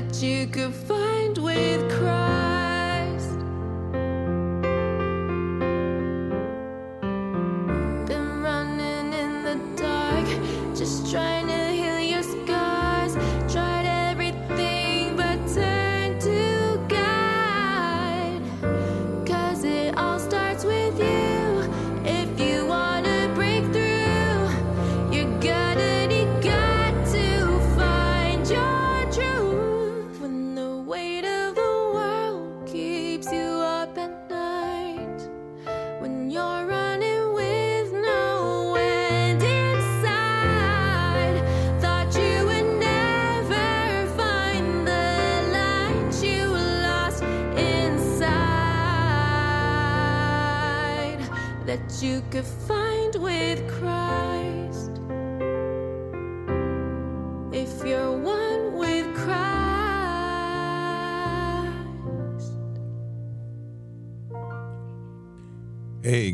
that you could find with Christ.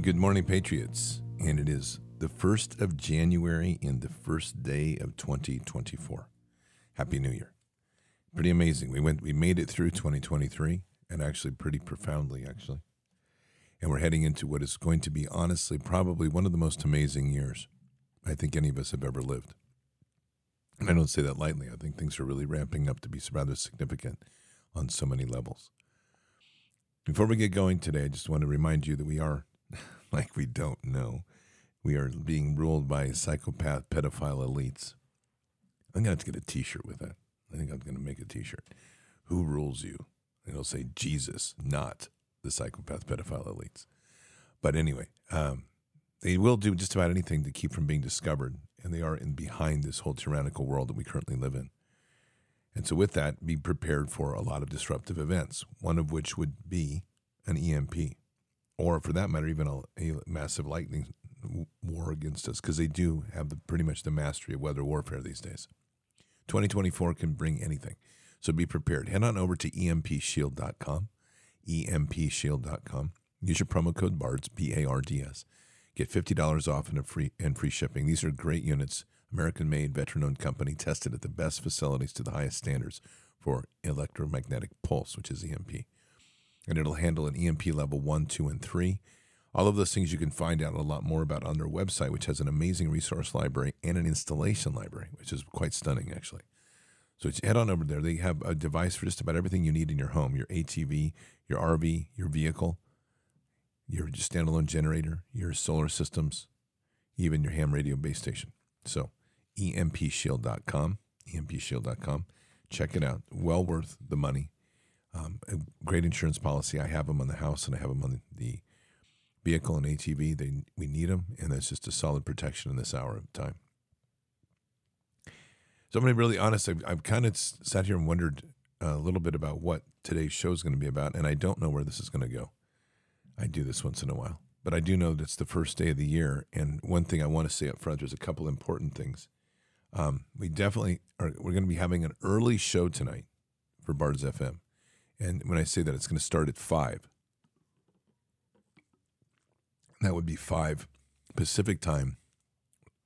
Good morning, Patriots. And it is the 1st of January and the first day of 2024. Happy New Year. Pretty amazing. We went we made it through 2023 and actually pretty profoundly actually. And we're heading into what is going to be honestly probably one of the most amazing years I think any of us have ever lived. And I don't say that lightly. I think things are really ramping up to be rather significant on so many levels. Before we get going today, I just want to remind you that we are, like we don't know, we are being ruled by psychopath pedophile elites. I'm going to have to get a t shirt with that. I think I'm going to make a t shirt. Who rules you? It'll say Jesus, not the psychopath pedophile elites. But anyway, um, they will do just about anything to keep from being discovered, and they are in behind this whole tyrannical world that we currently live in. And so, with that, be prepared for a lot of disruptive events, one of which would be an EMP, or for that matter, even a, a massive lightning war against us, because they do have the, pretty much the mastery of weather warfare these days. 2024 can bring anything. So be prepared. Head on over to empshield.com, empshield.com. Use your promo code BARDS, B A R D S. Get $50 off and, free, and free shipping. These are great units, American made, veteran owned company, tested at the best facilities to the highest standards for electromagnetic pulse, which is EMP. And it'll handle an EMP level 1, 2, and 3. All of those things you can find out a lot more about on their website, which has an amazing resource library and an installation library, which is quite stunning, actually. So head on over there. They have a device for just about everything you need in your home your ATV, your RV, your vehicle, your standalone generator, your solar systems, even your ham radio base station. So, empshield.com, empshield.com. Check it out. Well worth the money. Um, a great insurance policy. I have them on the house and I have them on the vehicle and ATV. They we need them, and that's just a solid protection in this hour of time. So I'm going to be really honest. I've, I've kind of sat here and wondered a little bit about what today's show is going to be about, and I don't know where this is going to go. I do this once in a while, but I do know that it's the first day of the year, and one thing I want to say up front: there's a couple important things. Um, we definitely are. We're going to be having an early show tonight for Bards FM, and when I say that, it's going to start at five. That would be five Pacific time,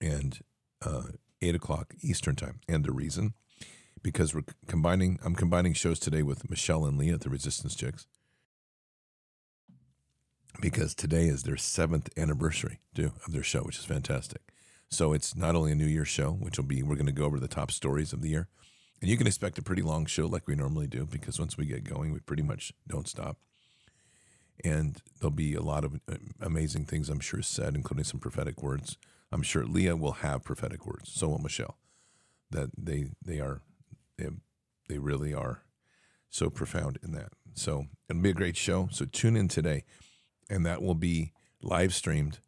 and uh, eight o'clock Eastern time. And the reason, because we're combining, I'm combining shows today with Michelle and Leah, the Resistance Chicks, because today is their seventh anniversary due of their show, which is fantastic. So it's not only a New Year's show, which will be, we're going to go over the top stories of the year. And you can expect a pretty long show like we normally do, because once we get going, we pretty much don't stop. And there'll be a lot of uh, amazing things, I'm sure, said, including some prophetic words. I'm sure Leah will have prophetic words. So will Michelle. That they they are they, they really are so profound in that. So it'll be a great show. So tune in today, and that will be live streamed.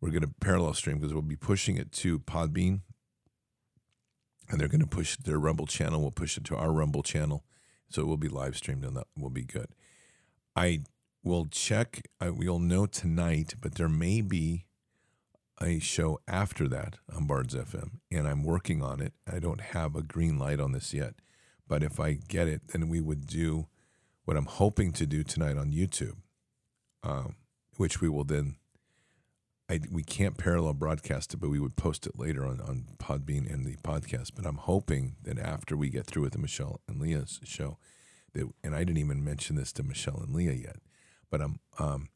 We're going to parallel stream because we'll be pushing it to Podbean, and they're going to push their Rumble channel. We'll push it to our Rumble channel, so it will be live streamed, and that will be good. I will check. I, we'll know tonight, but there may be a show after that on Bards FM, and I'm working on it. I don't have a green light on this yet, but if I get it, then we would do what I'm hoping to do tonight on YouTube, um, which we will then. I, we can't parallel broadcast it, but we would post it later on, on Podbean and the podcast. But I'm hoping that after we get through with the Michelle and Leah's show, that and I didn't even mention this to Michelle and Leah yet, but I'm um,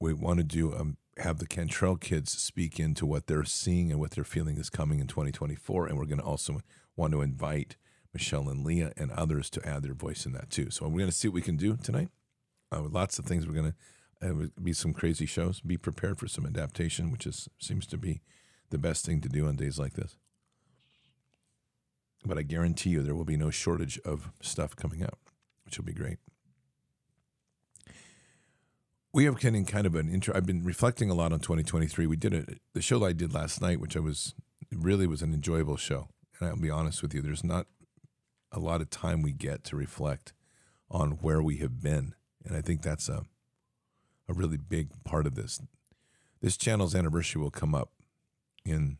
we want to do um, have the Cantrell kids speak into what they're seeing and what they're feeling is coming in 2024, and we're going to also want to invite Michelle and Leah and others to add their voice in that too. So we're going to see what we can do tonight. Uh, lots of things we're going to uh, be some crazy shows. Be prepared for some adaptation, which is seems to be the best thing to do on days like this. But I guarantee you there will be no shortage of stuff coming out, which will be great we have getting kind of an intro. I've been reflecting a lot on 2023. We did a, the show that I did last night, which I was really was an enjoyable show. And I'll be honest with you, there's not a lot of time we get to reflect on where we have been, and I think that's a a really big part of this. This channel's anniversary will come up in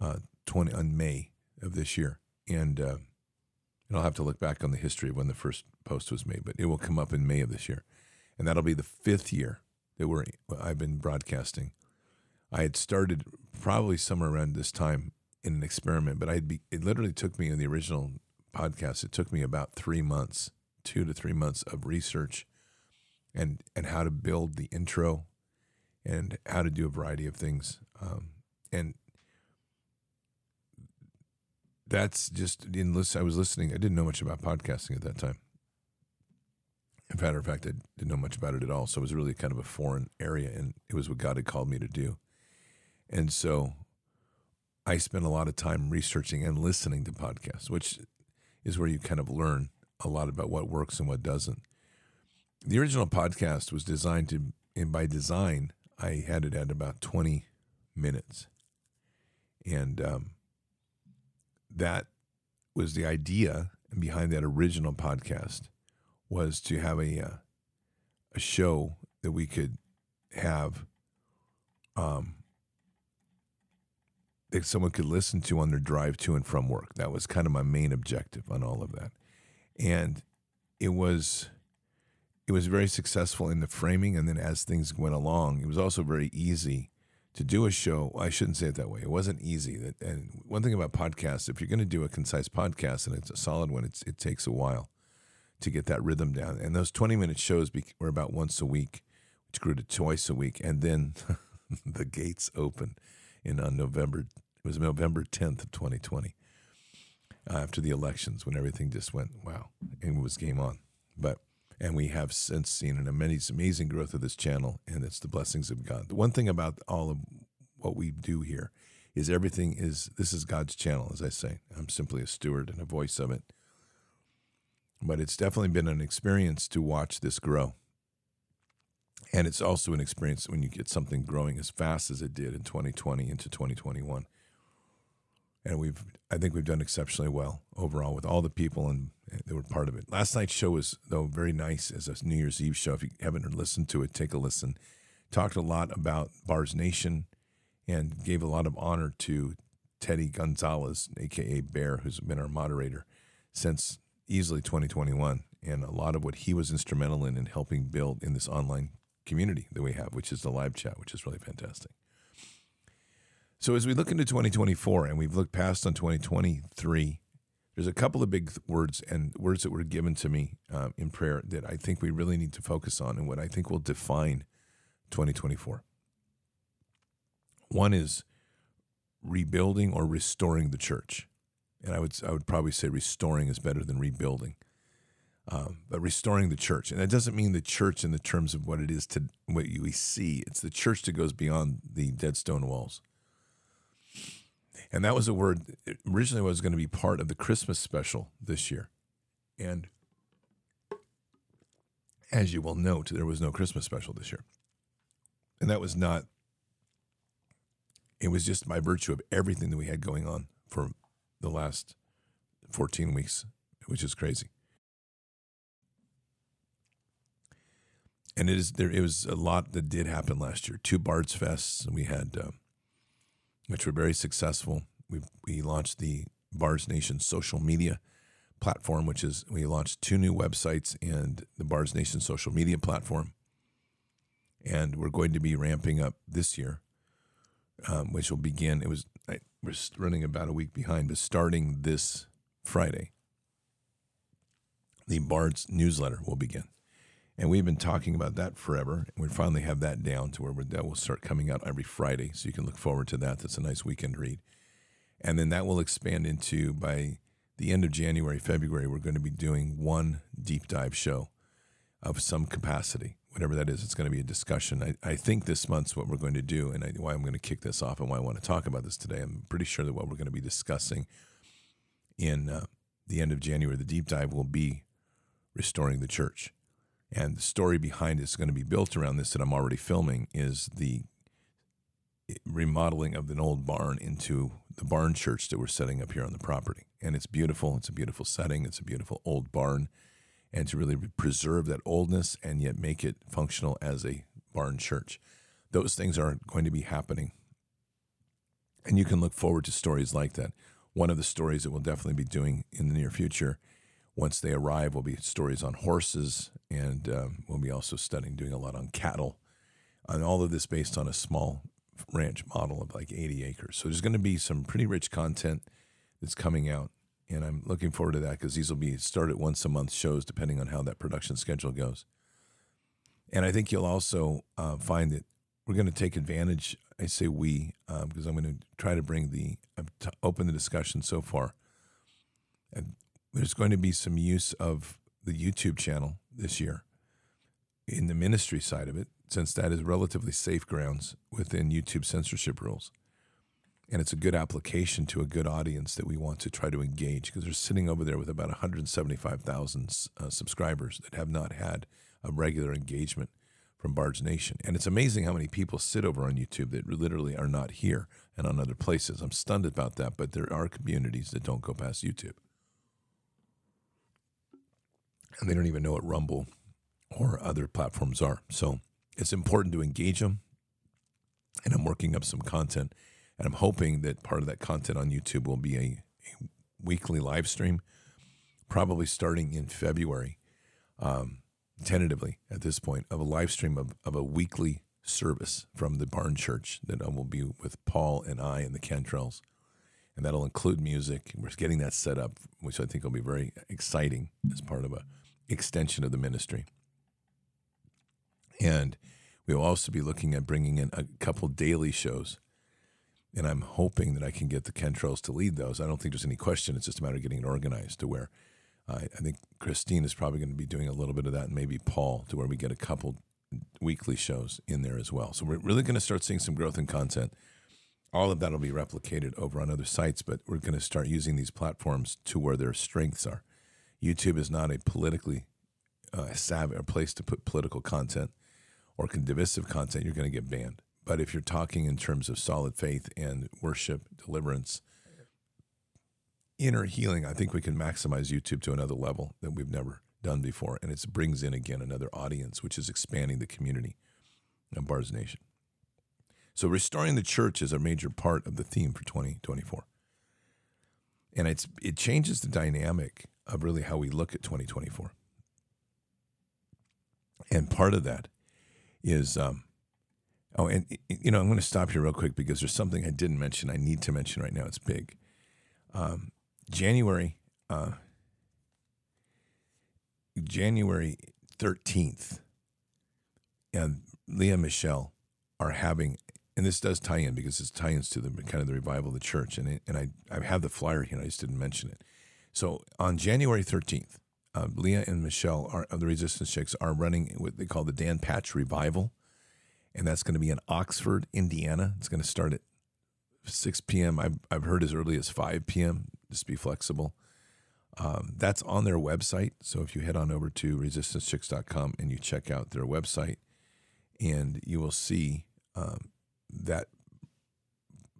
uh, 20 on May of this year, and uh, and I'll have to look back on the history of when the first post was made, but it will come up in May of this year and that'll be the fifth year that we're I've been broadcasting. I had started probably somewhere around this time in an experiment, but I'd be it literally took me in the original podcast. It took me about three months, two to three months of research, and and how to build the intro, and how to do a variety of things, um, and that's just in listen. I was listening. I didn't know much about podcasting at that time, in matter of fact, I didn't know much about it at all. So it was really kind of a foreign area, and it was what God had called me to do. And so I spent a lot of time researching and listening to podcasts, which is where you kind of learn a lot about what works and what doesn't. The original podcast was designed to, and by design, I had it at about 20 minutes. And um, that was the idea behind that original podcast was to have a uh, a show that we could have um, that someone could listen to on their drive to and from work. That was kind of my main objective on all of that, and it was it was very successful in the framing. And then as things went along, it was also very easy to do a show. I shouldn't say it that way. It wasn't easy. And one thing about podcasts, if you're going to do a concise podcast and it's a solid one, it takes a while to get that rhythm down. And those 20 minute shows were about once a week, which grew to twice a week. And then the gates opened in on November, it was November 10th of 2020, uh, after the elections when everything just went, wow, and it was game on. But, and we have since seen an amazing, amazing growth of this channel, and it's the blessings of God. The one thing about all of what we do here is everything is this is God's channel, as I say. I'm simply a steward and a voice of it. But it's definitely been an experience to watch this grow. And it's also an experience when you get something growing as fast as it did in 2020 into 2021. And we've, I think we've done exceptionally well overall with all the people and Eh, that were part of it. Last night's show was, though, very nice as a New Year's Eve show. If you haven't listened to it, take a listen. Talked a lot about Bards Nation and gave a lot of honor to Teddy Gonzalez, aka Bear, who's been our moderator since easily 2021, and a lot of what he was instrumental in in helping build in this online community that we have, which is the live chat, which is really fantastic. So as we look into 2024 and we've looked past on 2023, there's a couple of big words and words that were given to me um, in prayer that I think we really need to focus on and what I think will define 2024. One is rebuilding or restoring the church, and I would I would probably say restoring is better than rebuilding. Um, but restoring the church, and that doesn't mean the church in the terms of what it is to what you see. It's the church that goes beyond the dead stone walls. And that was a word originally was going to be part of the Christmas special this year, and as you will note, there was no Christmas special this year, and that was not it was just by virtue of everything that we had going on for the last 14 weeks, which is crazy. And it is there. It was a lot that did happen last year. Two Bards Fests, and we had, uh, which were very successful. We we launched the Bards Nation social media platform, which is we launched two new websites and the Bards Nation social media platform, and we're going to be ramping up this year um, which will begin. It was I, we're running about a week behind, but starting this Friday, the Bard's newsletter will begin, and we've been talking about that forever. And we finally have that down to where that will start coming out every Friday, so you can look forward to that. That's a nice weekend read, and then that will expand into by the end of January, February. We're going to be doing one deep dive show of some capacity whatever that is, it's going to be a discussion. I, I think this month's what we're going to do, and I, why I'm going to kick this off and why I want to talk about this today. I'm pretty sure that what we're going to be discussing in uh, the end of January, the deep dive, will be restoring the church. And the story behind it is going to be built around this that I'm already filming is the eh, remodeling of an old barn into the barn church that we're setting up here on the property. And it's beautiful. It's a beautiful setting. It's a beautiful old barn and to really preserve that oldness and yet make it functional as a barn church. Those things are going to be happening. And you can look forward to stories like that. One of the stories that we'll definitely be doing in the near future, once they arrive, will be stories on horses, and um, we'll be also studying, doing a lot on cattle, and all of this based on a small ranch model of like 80 acres. So there's going to be some pretty rich content that's coming out and I'm looking forward to that because these will be started once a month shows, depending on how that production schedule goes. And I think you'll also uh, find that we're going to take advantage. I say we because um, I'm going to try to bring the to open the discussion so far. And there's going to be some use of the YouTube channel this year in the ministry side of it, since that is relatively safe grounds within YouTube censorship rules and it's a good application to a good audience that we want to try to engage because they're sitting over there with about 175,000 uh, subscribers that have not had a regular engagement from Bards Nation. And it's amazing how many people sit over on YouTube that literally are not here and on other places. I'm stunned about that, but there are communities that don't go past YouTube. And they don't even know what Rumble or other platforms are. So it's important to engage them. And I'm working up some content and I'm hoping that part of that content on YouTube will be a, a weekly live stream, probably starting in February, um, tentatively at this point, of a live stream of, of a weekly service from the Barn Church that will be with Paul and I and the Cantrells. And that'll include music. We're getting that set up, which I think will be very exciting as part of a extension of the ministry. And we will also be looking at bringing in a couple daily shows and I'm hoping that I can get the Cantrells to lead those. I don't think there's any question. It's just a matter of getting it organized to where uh, I think Christine is probably going to be doing a little bit of that, and maybe Paul, to where we get a couple weekly shows in there as well. So we're really going to start seeing some growth in content. all of that will be replicated over on other sites, but we're going to start using these platforms to where their strengths are. YouTube is not a politically uh, savvy place to put political content or divisive content. You're going to get banned. But if you're talking in terms of solid faith and worship, deliverance, inner healing, I think we can maximize YouTube to another level that we've never done before. And it brings in again another audience, which is expanding the community of Bards Nation. So restoring the church is a major part of the theme for 2024. And it's it changes the dynamic of really how we look at 2024. And part of that is um, oh, and you know, I'm going to stop here real quick because there's something I didn't mention. I need to mention right now. It's big. Um, January, uh, January 13th, and Leah Michelle are having and this does tie in because it's tie-ins to the kind of the revival of the church, and it, and I I have the flyer here. I just didn't mention it. So on January thirteenth, uh, Leah and Michelle are, of the Resistance Chicks are running what they call the Dan Patch Revival, and that's going to be in Oxford, Indiana. It's going to start at six p.m. I've I've heard as early as five p.m. Just be flexible. Um, that's on their website. So if you head on over to resistancechicks.com and you check out their website, and you will see um, that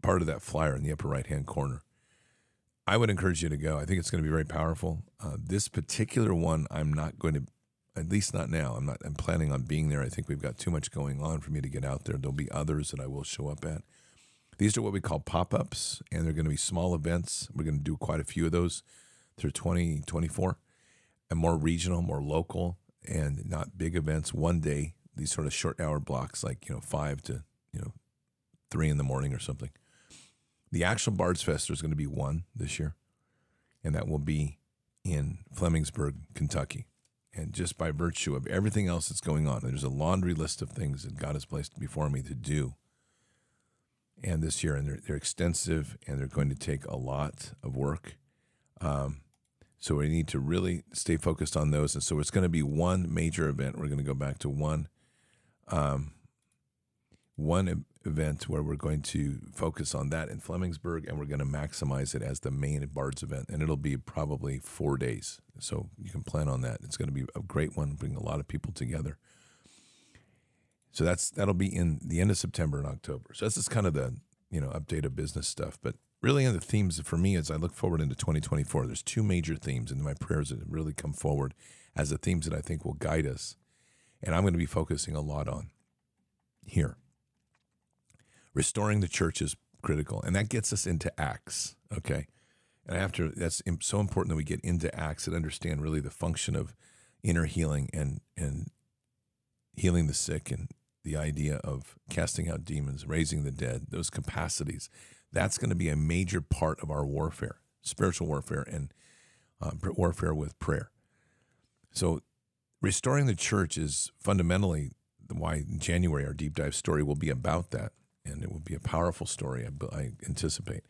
part of that flyer in the upper right hand corner. I would encourage you to go. I think it's going to be very powerful. Uh, this particular one, I'm not going to, at least not now. I'm not. I'm planning on being there. I think we've got too much going on for me to get out there. There'll be others that I will show up at. These are what we call pop ups, and they're going to be small events. We're going to do quite a few of those through 2024, and more regional, more local, and not big events. One day, these sort of short hour blocks, like you know, five to you know three in the morning or something. The actual Bards Fest is going to be one this year, and that will be in Flemingsburg, Kentucky. And just by virtue of everything else that's going on, there's a laundry list of things that God has placed before me to do. And this year, and they're, they're extensive and they're going to take a lot of work. Um, so we need to really stay focused on those. And so it's going to be one major event. We're going to go back to one um, one event where we're going to focus on that in Flemingsburg and we're going to maximize it as the main Bards event. And it'll be probably four days. So you can plan on that. It's going to be a great one, bring a lot of people together. So that's that'll be in the end of September and October. So that's just kind of the you know update of business stuff. But really, in the themes for me as I look forward into 2024, there's two major themes in my prayers that really come forward as the themes that I think will guide us, and I'm going to be focusing a lot on here restoring the church is critical, and that gets us into Acts. Okay, and after that's so important that we get into Acts and understand really the function of inner healing and and healing the sick and the idea of casting out demons, raising the dead, those capacities. That's going to be a major part of our warfare, spiritual warfare, and uh, warfare with prayer. So, restoring the church is fundamentally why January our deep dive story will be about that and it will be a powerful story. I, I anticipate.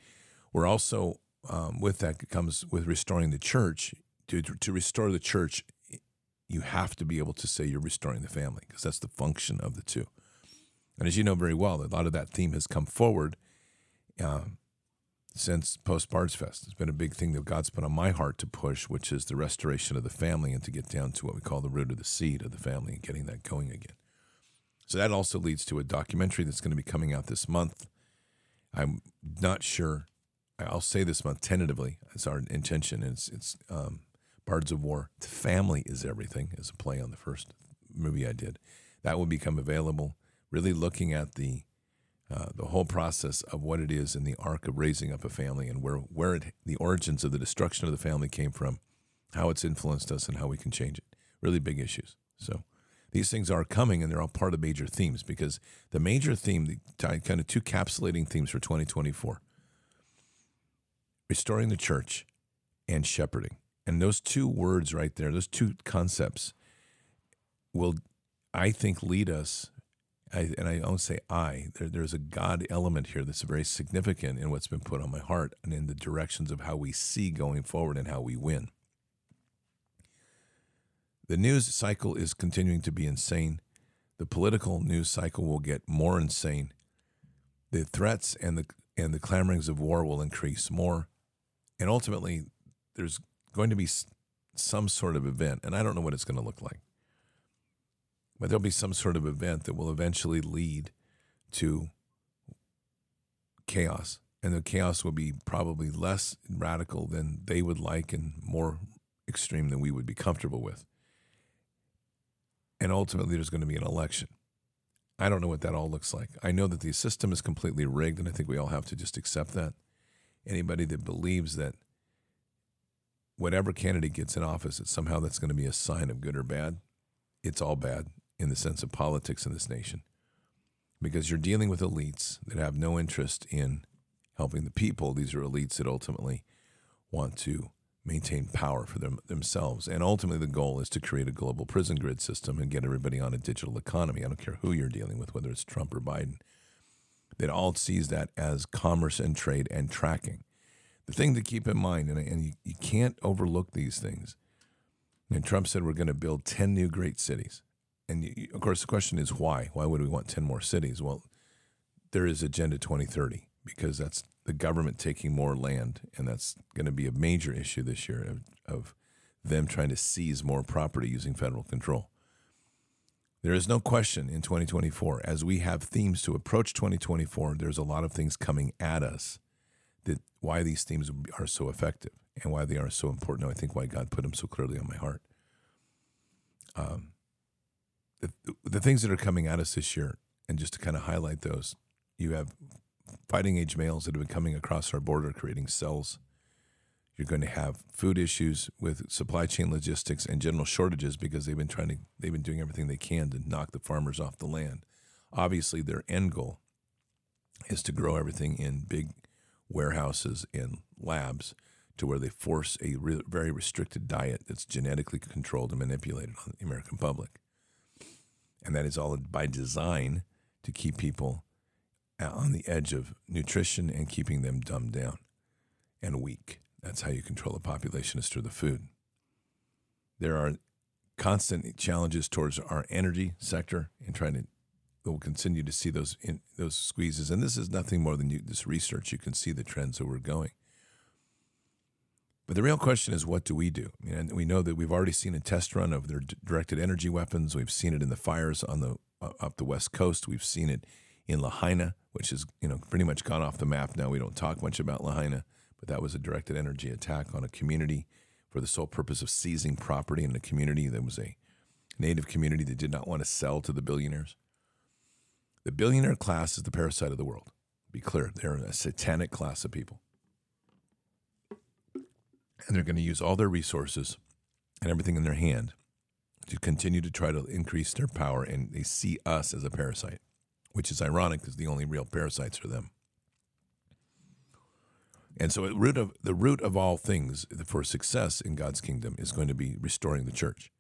We're also um, with that comes with restoring the church. To to restore the church, you have to be able to say you're restoring the family because that's the function of the two. And as you know very well, a lot of that theme has come forward uh, since post Bards Fest. It's been a big thing that God's put on my heart to push, which is the restoration of the family and to get down to what we call the root of the seed of the family and getting that going again. So that also leads to a documentary that's going to be coming out this month. I'm not sure. I'll say this month tentatively. It's our intention. It's it's um, Bards of War. The family is everything. Is a play on the first movie I did. That will become available. Really looking at the uh, the whole process of what it is in the arc of raising up a family and where where it, the origins of the destruction of the family came from, how it's influenced us, and how we can change it. Really big issues. So these things are coming and they're all part of major themes because the major theme, the kind of two capsulating themes for 2024 restoring the church and shepherding. And those two words right there, those two concepts will, I think, lead us. I, and I don't say I, there, there's a God element here that's very significant in what's been put on my heart and in the directions of how we see going forward and how we win. The news cycle is continuing to be insane. The political news cycle will get more insane. The threats and the and the clamorings of war will increase more. And ultimately, there's going to be some sort of event, and I don't know what it's going to look like, but there'll be some sort of event that will eventually lead to chaos. And the chaos will be probably less radical than they would like and more extreme than we would be comfortable with. And ultimately, there's going to be an election. I don't know what that all looks like. I know that the system is completely rigged, and I think we all have to just accept that. Anybody that believes that whatever candidate gets in office, that somehow that's going to be a sign of good or bad, it's all bad in the sense of politics in this nation. Because you're dealing with elites that have no interest in helping the people. These are elites that ultimately want to maintain power for them themselves. And ultimately, the goal is to create a global prison grid system and get everybody on a digital economy. I don't care who you're dealing with, whether it's Trump or Biden. That all sees that as commerce and trade and tracking. The thing to keep in mind, and, and you, you can't overlook these things. And Trump said we're going to build 10 new great cities. And you, of course, the question is why? Why would we want 10 more cities? Well, there is Agenda 2030 because that's the government taking more land, and that's going to be a major issue this year of, of them trying to seize more property using federal control. There is no question in 2024, as we have themes to approach 2024, there's a lot of things coming at us that why these themes are so effective and why they are so important. I think why God put them so clearly on my heart. Um, the, the things that are coming at us this year, and just to kind of highlight those, you have fighting age males that have been coming across our border creating cells. You're going to have food issues with supply chain logistics and general shortages because they've been trying to they've been doing everything they can to knock the farmers off the land. Obviously, their end goal is to grow everything in big warehouses and labs to where they force a re- very restricted diet that's genetically controlled and manipulated on the American public. And that is all by design to keep people on the edge of nutrition and keeping them dumbed down and weak. That's how you control a population is through the food. There are constant challenges towards our energy sector and trying to we'll continue to see those in, those squeezes. And this is nothing more than you, this research. You can see the trends that we're going. But the real question is, what do we do? And we know that we've already seen a test run of their directed energy weapons. We've seen it in the fires on the uh, up the west coast. We've seen it in Lahaina, which is you know pretty much gone off the map now. We don't talk much about Lahaina, but that was a directed energy attack on a community for the sole purpose of seizing property in a community that was a native community that did not want to sell to the billionaires. The billionaire class is the parasite of the world. Be clear, they're a satanic class of people. And they're going to use all their resources and everything in their hand to continue to try to increase their power, and they see us as a parasite which is ironic because the only real parasites are them. And so, root of the root of all things for success in God's kingdom is going to be restoring the church.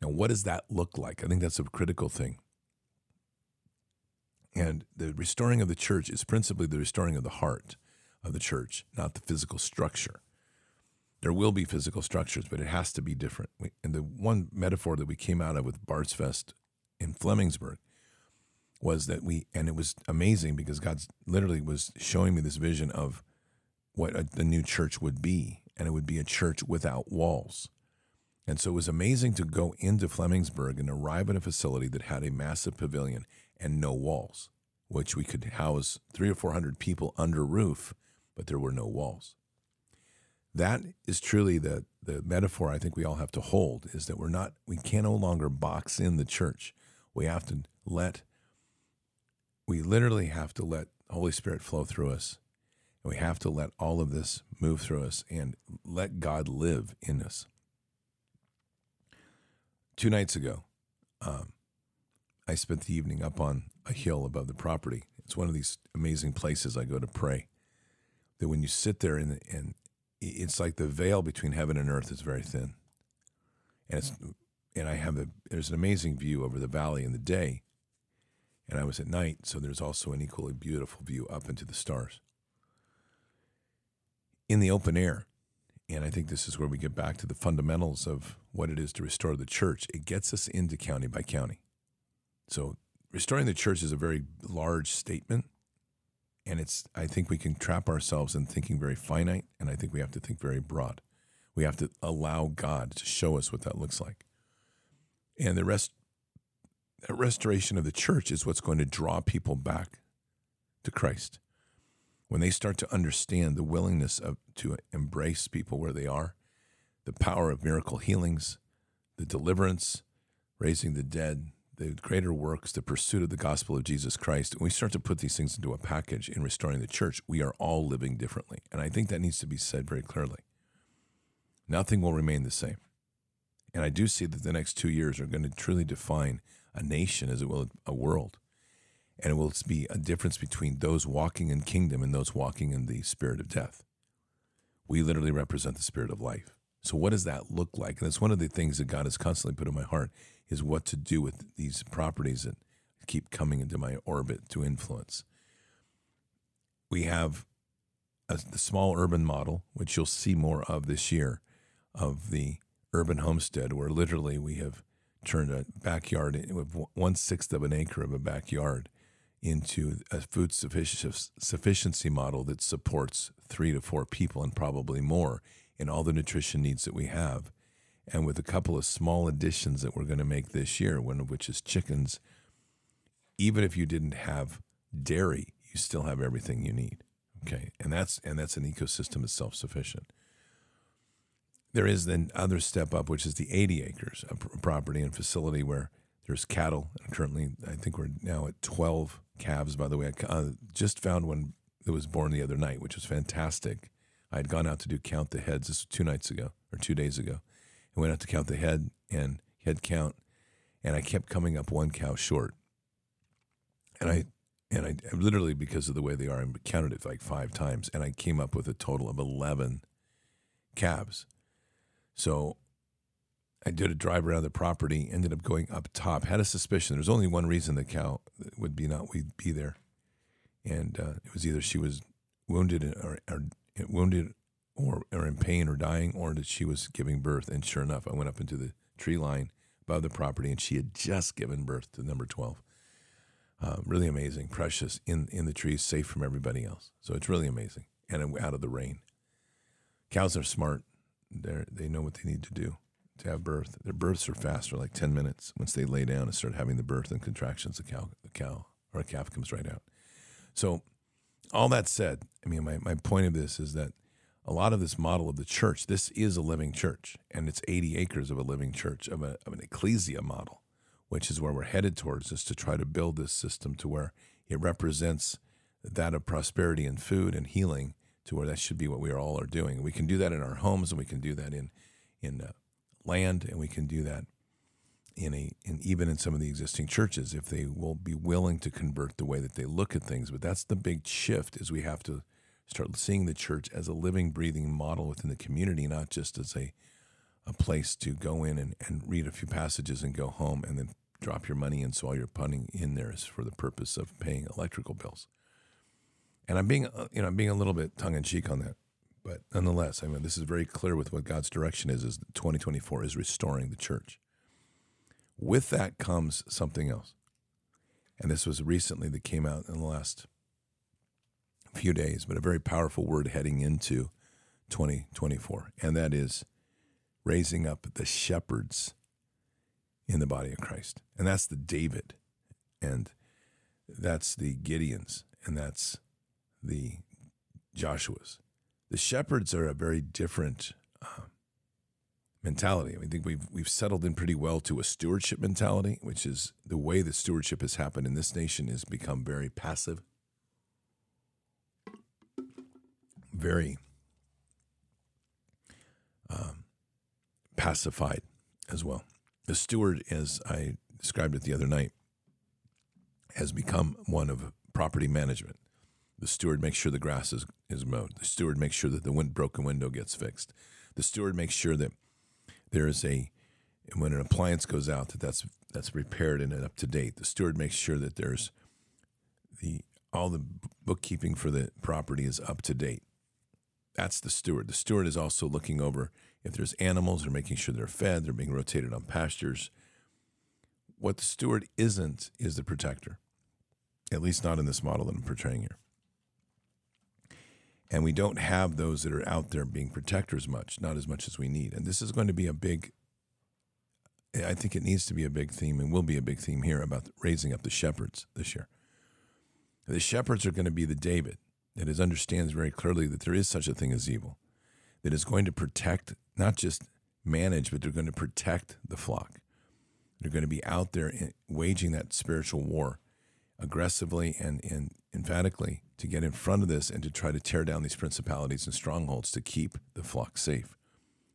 Now, what does that look like? I think that's a critical thing. And the restoring of the church is principally the restoring of the heart of the church, not the physical structure. There will be physical structures, but it has to be different. and the one metaphor that we came out of with Bards Fest in Flemingsburg was that we, and it was amazing because God literally was showing me this vision of what a, the new church would be, and it would be a church without walls. And so it was amazing to go into Flemingsburg and arrive at a facility that had a massive pavilion and no walls, which we could house three or four hundred people under roof, but there were no walls. That is truly the the metaphor I think we all have to hold is that we're not we can no longer box in the church. We have to let we literally have to let Holy Spirit flow through us. And we have to let all of this move through us and let God live in us. Two nights ago, um, I spent the evening up on a hill above the property. It's one of these amazing places I go to pray. That when you sit there and, and it's like the veil between heaven and earth is very thin. And it's and I have a there's an amazing view over the valley in the day and I was at night, so there's also an equally beautiful view up into the stars. In the open air, and I think this is where we get back to the fundamentals of what it is to restore the church, it gets us into county by county. So, restoring the church is a very large statement, and it's I think we can trap ourselves in thinking very finite, and I think we have to think very broad. We have to allow God to show us what that looks like. And the rest the restoration of the church is what's going to draw people back to Christ. When they start to understand the willingness of to embrace people where they are, the power of miracle healings, the deliverance, raising the dead, the greater works, the pursuit of the gospel of Jesus Christ, when we start to put these things into a package in restoring the church, we are all living differently. And I think that needs to be said very clearly. Nothing will remain the same. And I do see that the next two years are going to truly define a nation as it will a world. And it will be a difference between those walking in kingdom and those walking in the spirit of death. We literally represent the spirit of life. So what does that look like? And it's one of the things that God has constantly put in my heart is what to do with these properties that keep coming into my orbit to influence. We have a, the small urban model, which you'll see more of this year, of the urban homestead, where literally we have turned a backyard with one sixth of an acre of a backyard into a food sufficiency model that supports three to four people and probably more in all the nutrition needs that we have. And with a couple of small additions that we're going to make this year, one of which is chickens, even if you didn't have dairy, you still have everything you need. Okay. And that's and that's an ecosystem that's self-sufficient. There is then other step up, which is the 80 acres of property and facility where there's cattle. And currently, I think we're now at 12 calves, by the way. I uh, just found one that was born the other night, which was fantastic. I had gone out to do count the heads. This was two nights ago or two days ago. I went out to count the head and head count, and I kept coming up one cow short. And I and I literally because of the way they are, I counted it like five times, and I came up with a total of eleven calves. So I did a drive around the property, ended up going up top. Had a suspicion. There's only one reason the cow would be not would be there, and uh, it was either she was wounded or, or wounded or, or in pain or dying, or that she was giving birth. And sure enough, I went up into the tree line above the property, and she had just given birth to number twelve. Uh, really amazing, precious in in the trees, safe from everybody else. So it's really amazing, and out of the rain. Cows are smart. They they know what they need to do to have birth. Their births are faster, like ten minutes. Once they lay down and start having the birth and contractions, the cow the cow or a calf comes right out. So all that said, I mean, my, my point of this is that a lot of this model of the church, this is a living church, and it's 80 acres of a living church, of, a, of an ecclesia model, which is where we're headed towards, is to try to build this system to where it represents that of prosperity and food and healing to where that should be what we all are doing. We can do that in our homes, and we can do that in, in uh, land, and we can do that in a in even in some of the existing churches if they will be willing to convert the way that they look at things but that's the big shift is we have to start seeing the church as a living breathing model within the community not just as a a place to go in and, and read a few passages and go home and then drop your money in so all you're putting in there is for the purpose of paying electrical bills and i'm being uh, you know i'm being a little bit tongue-in-cheek on that but nonetheless i mean this is very clear with what god's direction is is 2024 is restoring the church with that comes something else. And this was recently that came out in the last few days, but a very powerful word heading into 2024. And that is raising up the shepherds in the body of Christ. And that's the David, and that's the Gideons, and that's the Joshuas. The shepherds are a very different uh, mentality. I think we've we've settled in pretty well to a stewardship mentality, which is the way that stewardship has happened in this nation has become very passive, very um, pacified as well. The steward, as I described it the other night, has become one of property management. The steward makes sure the grass is, is mowed. The steward makes sure that the wind, broken window gets fixed. The steward makes sure that there is a when an appliance goes out that that's that's repaired and up to date. The steward makes sure that there's the all the bookkeeping for the property is up to date. That's the steward. The steward is also looking over if there's animals, they're making sure they're fed, they're being rotated on pastures. What the steward isn't is the protector, at least not in this model that I'm portraying here. And we don't have those that are out there being protectors much, not as much as we need. And this is going to be a big, I think it needs to be a big theme and will be a big theme here about raising up the shepherds this year. The shepherds are going to be the David that is understands very clearly that there is such a thing as evil, that is going to protect, not just manage, but they're going to protect the flock. They're going to be out there eh, waging that spiritual war aggressively and, and emphatically to get in front of this and to try to tear down these principalities and strongholds to keep the flock safe.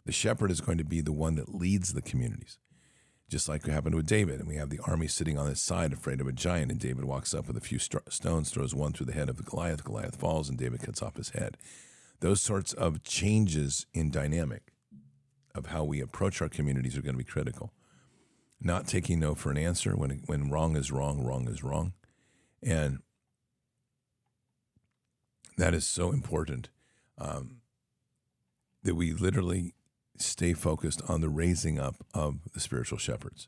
The shepherd is going to be the one that leads the communities, just like what happened with David. And we have the army sitting on his side, afraid of a giant, and David walks up with a few st- stones, throws one through the head of Goliath. Goliath falls, and David cuts off his head. Those sorts of changes in dynamic of how we approach our communities are going to be critical. Not taking no for an answer when when wrong is wrong, wrong is wrong, and that is so important um, that we literally stay focused on the raising up of the spiritual shepherds.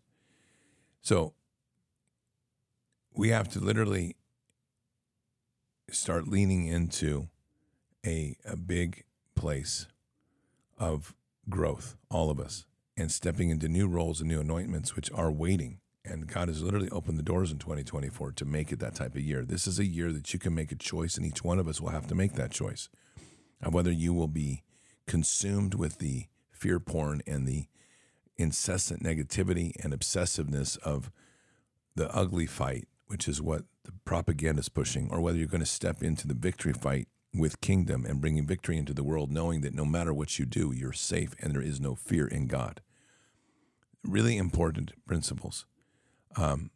So we have to literally start leaning into a, a big place of growth, all of us, and stepping into new roles and new anointments which are waiting and God has literally opened the doors in 2024 to make it that type of year. This is a year that you can make a choice, and each one of us will have to make that choice of whether you will be consumed with the fear porn and the incessant negativity and obsessiveness of the ugly fight, which is what the propaganda is pushing, or whether you're going to step into the victory fight with kingdom and bringing victory into the world, knowing that no matter what you do, you're safe and there is no fear in God. Really important principles. Um,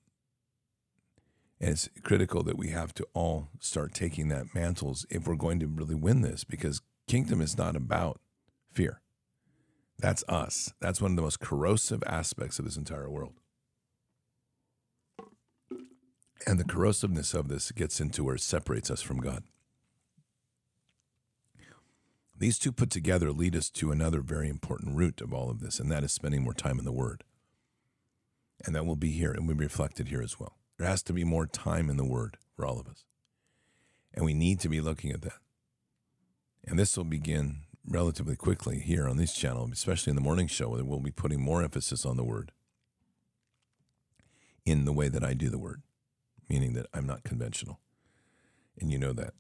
and it's critical that we have to all start taking that mantles if we're going to really win this because kingdom is not about fear. That's us. That's one of the most corrosive aspects of this entire world. And the corrosiveness of this gets into where it separates us from God. These two put together lead us to another very important root of all of this, and that is spending more time in the Word. And that will be here and will be reflected here as well. There has to be more time in the Word for all of us. And we need to be looking at that. And this will begin relatively quickly here on this channel, especially in the morning show, where we'll be putting more emphasis on the Word in the way that I do the Word, meaning that I'm not conventional. And you know that.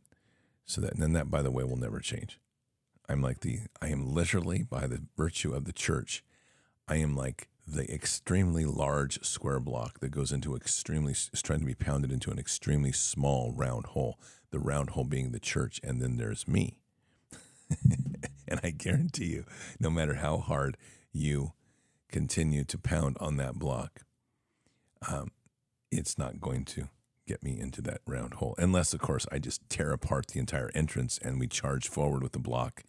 So that, and then that, by the way, will never change. I'm like the, I am literally, by the virtue of the church, I am like the extremely large square block that goes into extremely is trying to be pounded into an extremely small round hole the round hole being the church and then there's me. And i guarantee you no matter how hard you continue to pound on that block um, it's not going to get me into that round hole unless of course i just tear apart the entire entrance and we charge forward with the block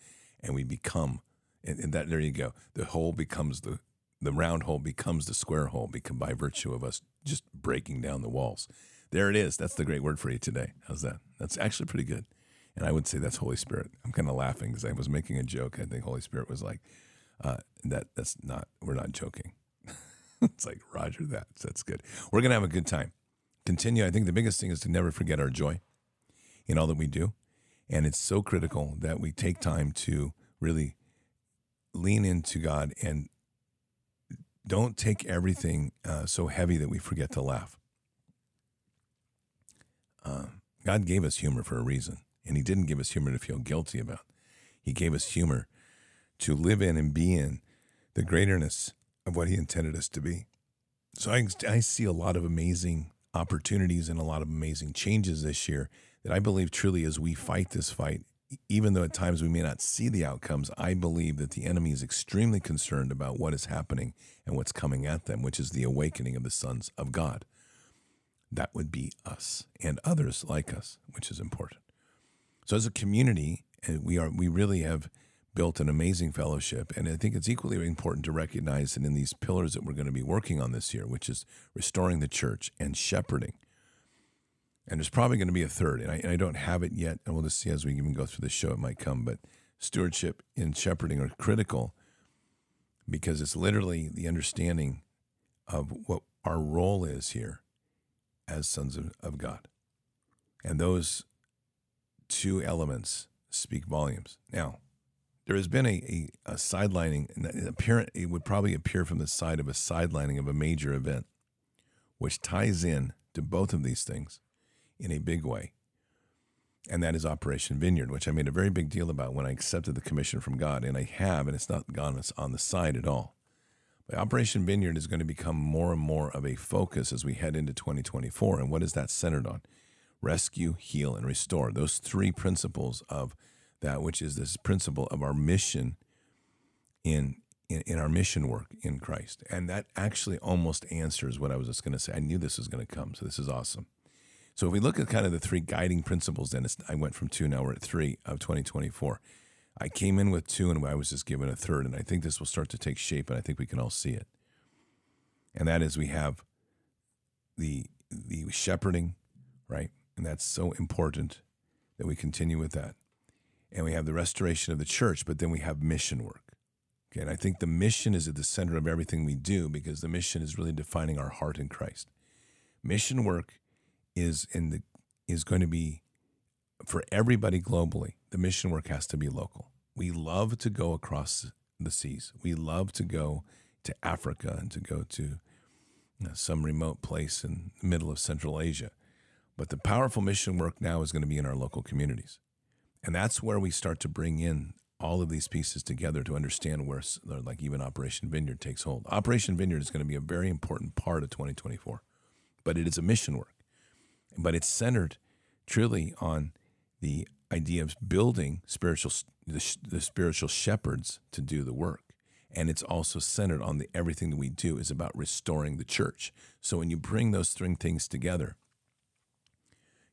and we become and, and that there you go. The hole becomes the the round hole becomes the square hole because by virtue of us just breaking down the walls. There it is. That's the great word for you today. How's that? That's actually pretty good. And I would say that's Holy Spirit. I'm kind of laughing because I was making a joke. I think Holy Spirit was like, uh, "That that's not. We're not joking." it's like Roger that. That's good. We're gonna have a good time. Continue. I think the biggest thing is to never forget our joy in all that we do, and it's so critical that we take time to really lean into God and don't take everything uh, so heavy that we forget to laugh. Uh, God gave us humor for a reason, and He didn't give us humor to feel guilty about. He gave us humor to live in and be in the greaterness of what He intended us to be. So I, I see a lot of amazing opportunities and a lot of amazing changes this year that I believe truly as we fight this fight even though at times we may not see the outcomes, I believe that the enemy is extremely concerned about what is happening and what's coming at them, which is the awakening of the sons of God. That would be us and others like us, which is important. So as a community, eh, we are we really have built an amazing fellowship, and I think it's equally important to recognize that in these pillars that we're going to be working on this year, which is restoring the church and shepherding and there's probably going to be a third, and I, and I don't have it yet. And we'll just see as we even go through the show, it might come. But stewardship and shepherding are critical because it's literally the understanding of what our role is here as sons of, of God. And those two elements speak volumes. Now, there has been a, a, a sidelining, and apparent, it would probably appear from the side of a sidelining of a major event, which ties in to both of these things in a big way. And that is Operation Vineyard, which I made a very big deal about when I accepted the commission from God. And I have, and it's not gone on the side at all. But Operation Vineyard is going to become more and more of a focus as we head into 2024. And what is that centered on? Rescue, heal, and restore. Those three principles of that, which is this principle of our mission in, in, in our mission work in Christ. And that actually almost answers what I was just going to say. I knew this was going to come. So this is awesome. So if we look at kind of the three guiding principles, then I went from two, now we're at three of 2024. I came in with two and I was just given a third. And I think this will start to take shape and I think we can all see it. And that is we have the the shepherding, right? And that's so important that we continue with that. And we have the restoration of the church, but then we have mission work. Okay, and I think the mission is at the center of everything we do because the mission is really defining our heart in Christ. Mission work is in the is going to be for everybody globally. The mission work has to be local. We love to go across the seas. We love to go to Africa and to go to you know, some remote place in the middle of Central Asia. But the powerful mission work now is going to be in our local communities. And that's where we start to bring in all of these pieces together to understand where, like, even Operation Vineyard takes hold. Operation Vineyard is going to be a very important part of 2024, but it is a mission work but it's centered truly on the idea of building spiritual the, the spiritual shepherds to do the work. And it's also centered on the everything that we do is about restoring the church. So when you bring those three things together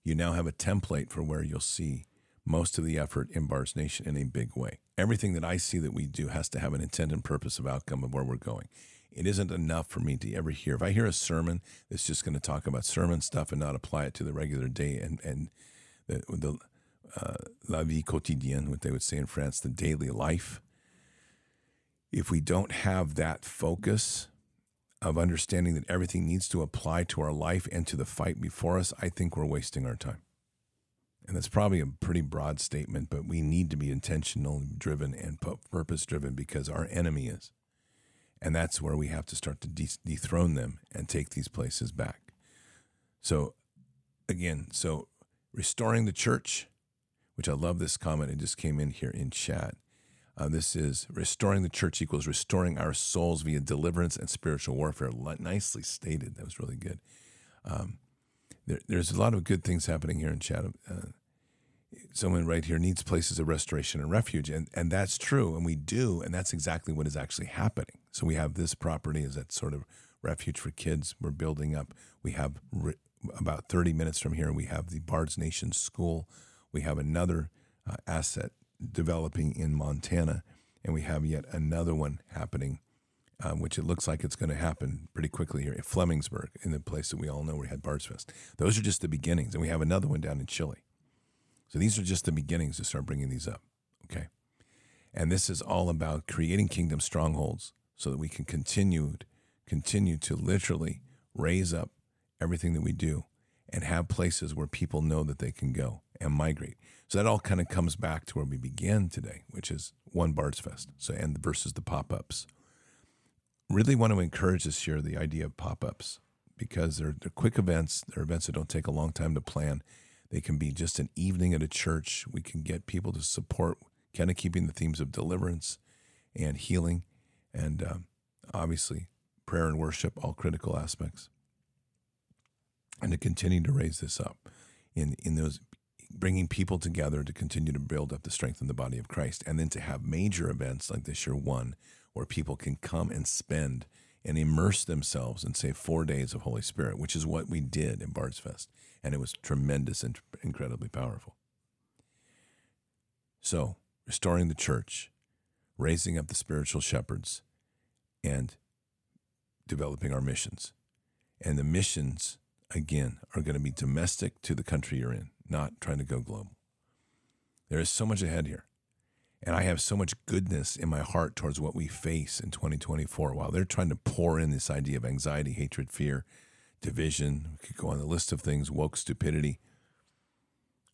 you now have a template for where you'll see most of the effort in Bards Nation in a big way. Everything that I see that we do has to have an intent and purpose of outcome of where we're going it isn't enough for me to ever hear. If I hear a sermon that's just going to talk about sermon stuff and not apply it to the regular day and and the, the uh, la vie quotidienne, what they would say in France, the daily life. If we don't have that focus of understanding that everything needs to apply to our life and to the fight before us, I think we're wasting our time. And that's probably a pretty broad statement, but we need to be intentional, driven, and purpose driven because our enemy is. And that's where we have to start to de- dethrone them and take these places back. So, again, so restoring the church, which I love this comment, it just came in here in chat. Uh, this is restoring the church equals restoring our souls via deliverance and spiritual warfare. Nicely stated. That was really good. Um, there, there's a lot of good things happening here in chat. Uh, someone right here needs places of restoration and refuge. And, and that's true. And we do. And that's exactly what is actually happening. So we have this property as that sort of refuge for kids we're building up. We have re- about 30 minutes from here, we have the Bard's Nation School. We have another uh, asset developing in Montana. And we have yet another one happening, um, which it looks like it's going to happen pretty quickly here at Flemingsburg, in the place that we all know where we had Bards Fest. Those are just the beginnings. And we have another one down in Chile. So these are just the beginnings to start bringing these up. Okay. And this is all about creating kingdom strongholds so that we can continue continue to literally raise up everything that we do and have places where people know that they can go and migrate. So that all kind of comes back to where we began today, which is one Bards Fest. So and versus the pop-ups. Really want to encourage this year the idea of pop-ups because they're, they're quick events. They're events that don't take a long time to plan they can be just an evening at a church. We can get people to support, kind of keeping the themes of deliverance and healing, and um, obviously prayer and worship, all critical aspects. And to continue to raise this up in, in those, bringing people together to continue to build up the strength in the body of Christ. And then to have major events like this year one, where people can come and spend and immerse themselves in, say, four days of Holy Spirit, which is what we did in Bards Fest and it was tremendous and incredibly powerful. So, restoring the church, raising up the spiritual shepherds, and developing our missions. And the missions, again, are going to be domestic to the country you're in, not trying to go global. There is so much ahead here. And I have so much goodness in my heart towards what we face in 2024 while they're trying to pour in this idea of anxiety, hatred, fear, division. We could go on the list of things, woke stupidity.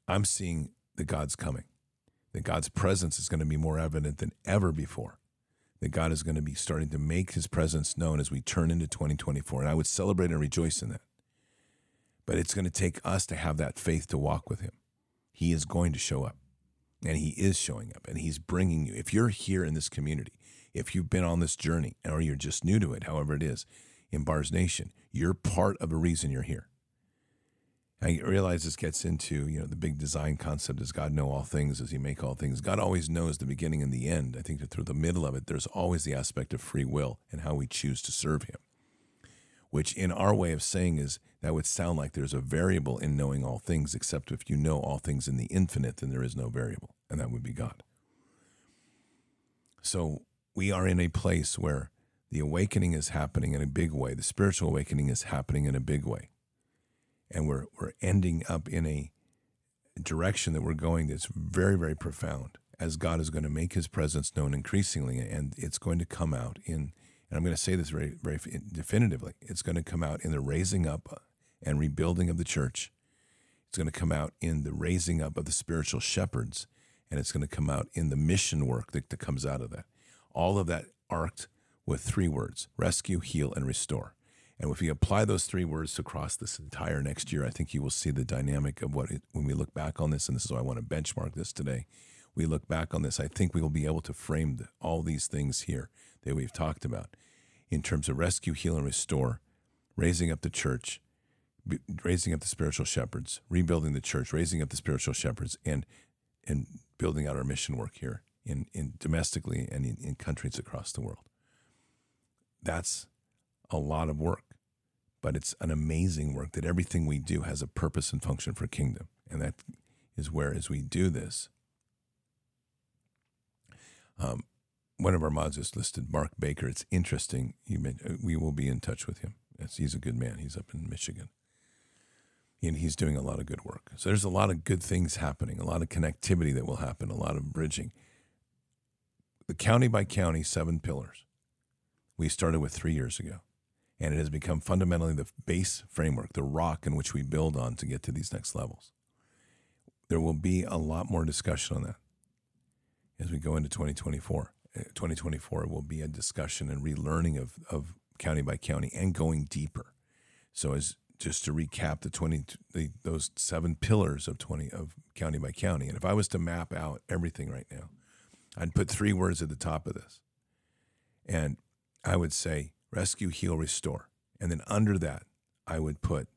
I'm seeing the God's coming. that God's presence is going to be more evident than ever before. That God is going to be starting to make his presence known as we turn into 2024. And I would celebrate and rejoice in that. But it's going to take us to have that faith to walk with him. He is going to show up. And he is showing up and he's bringing you. If you're here in this community, if you've been on this journey or you're just new to it, however it is, in Bards Nation, you're part of a reason you're here. I realize this gets into, you know, the big design concept is God know all things as he make all things. God always knows the beginning and the end. I think that through the middle of it, there's always the aspect of free will and how we choose to serve him. Which in our way of saying is that would sound like there's a variable in knowing all things, except if you know all things in the infinite, then there is no variable, and that would be God. So we are in a place where the awakening is happening in a big way. The spiritual awakening is happening in a big way and we're we're ending up in a direction that we're going that's very very profound as God is going to make his presence known increasingly and it's going to come out in and I'm going to say this very very definitively it's going to come out in the raising up uh, and rebuilding of the church. It's going to come out in the raising up of the spiritual shepherds and it's going to come out in the mission work that, that comes out of that. All of that arced with three words rescue heal and restore and if we apply those three words across this entire next year, I think you will see the dynamic of what, it, when we look back on this, and this is why I want to benchmark this today. We look back on this, I think we will be able to frame the, all these things here that we've talked about in terms of rescue, heal, and restore, raising up the church, raising up the spiritual shepherds, rebuilding the church, raising up the spiritual shepherds, and and building out our mission work here in, in domestically and in, in countries across the world. That's a lot of work, but it's an amazing work that everything we do has a purpose and function for kingdom. And that is where, as we do this, um, one of our mods is listed, Mark Baker. It's interesting. May, uh, we will be in touch with him. he's a good man. He's up in Michigan. And he's doing a lot of good work. So there's a lot of good things happening, a lot of connectivity that will happen, a lot of bridging. The county by county, seven pillars, we started with three years ago and it has become fundamentally the base framework, the rock in which we build on to get to these next levels. There will be a lot more discussion on that as we go into 2024. 2024 uh, will be a discussion and relearning of, of county by county and going deeper. So, as just to recap the 20 the, those seven pillars of 20 of county by county, and if I was to map out everything right now, I'd put three words at the top of this, and I would say rescue, heal, restore. And then under that, I would put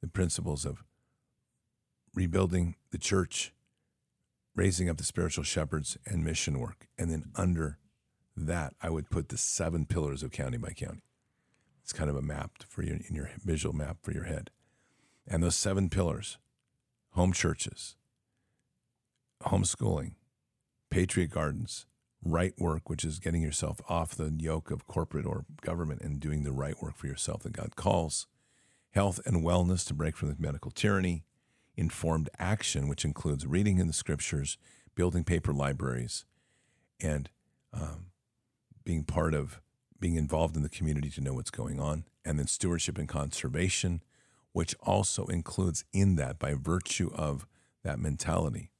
the principles of rebuilding the church, raising up the spiritual shepherds, and mission work. And then under that, I would put the seven pillars of county by county. It's kind of a map for your in your visual map for your head. And those seven pillars, home churches, homeschooling, patriot gardens, right work, which is getting yourself off the yoke of corporate or government and doing the right work for yourself that God calls, health and wellness to break from the medical tyranny, informed action, which includes reading in the scriptures, building paper libraries, and um, being part of being involved in the community to know what's going on, and then stewardship and conservation, which also includes in that by virtue of that mentality.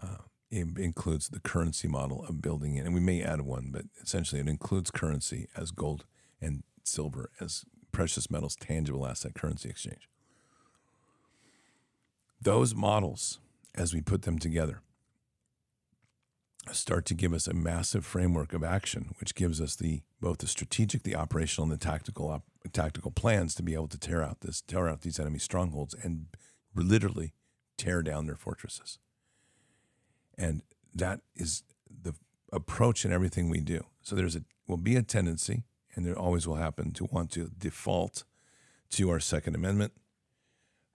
Uh, it includes the currency model of building it. And we may add one, but essentially it includes currency as gold and silver as precious metals, tangible asset currency exchange. Those models, as we put them together, start to give us a massive framework of action, which gives us the both the strategic, the operational, and the tactical op, tactical plans to be able to tear out this, tear out these enemy strongholds, and literally tear down their fortresses. And that is the approach in everything we do. So there's a will be a tendency, and there always will happen, to want to default to our Second Amendment,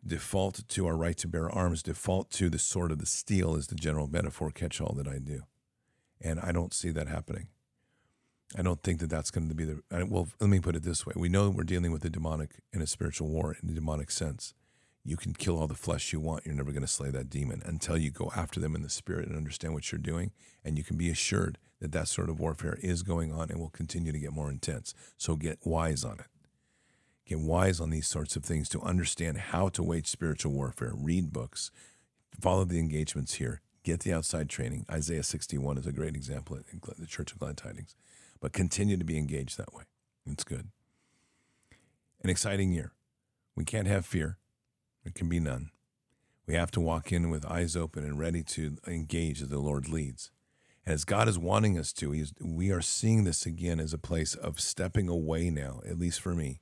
default to our right to bear arms, default to the sword of the steel is the general metaphor catch-all that I do. And I don't see that happening. I don't think that that's going to be the. Well, let me put it this way: we know we're dealing with a demonic and a spiritual war in a demonic sense, you can kill all the flesh you want. You're never going to slay that demon until you go after them in the spirit and understand what you're doing. And you can be assured that that sort of warfare is going on and will continue to get more intense. So get wise on it. Get wise on these sorts of things to understand how to wage spiritual warfare. Read books, follow the engagements here, Get the outside training. Isaiah 61 is a great example at the Church of Glad Tidings. But continue to be engaged that way. It's good. An exciting year. We can't have fear. There can be none. We have to walk in with eyes open and ready to engage as the Lord leads. And as God is wanting us to, he's, we are seeing this again as a place of stepping away now, at least for me.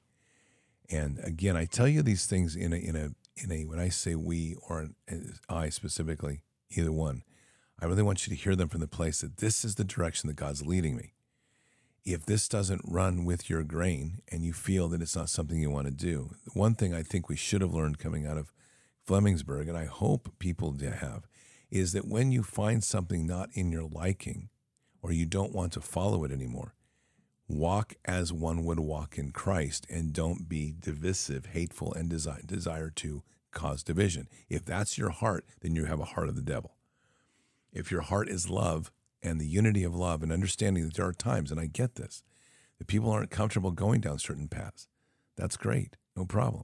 And again, I tell you these things in a, in a, in a, when I say we or I specifically, either one, I really want you to hear them from the place that this is the direction that God's leading me. If this doesn't run with your grain and you feel that it's not something you want to do, one thing I think we should have learned coming out of Flemingsburg, and I hope people have, is that when you find something not in your liking or you don't want to follow it anymore, walk as one would walk in Christ and don't be divisive, hateful, and desire, desire to cause division. If that's your heart, then you have a heart of the devil. If your heart is love and the unity of love and understanding that there are times, and I get this, that people aren't comfortable going down certain paths, that's great, no problem.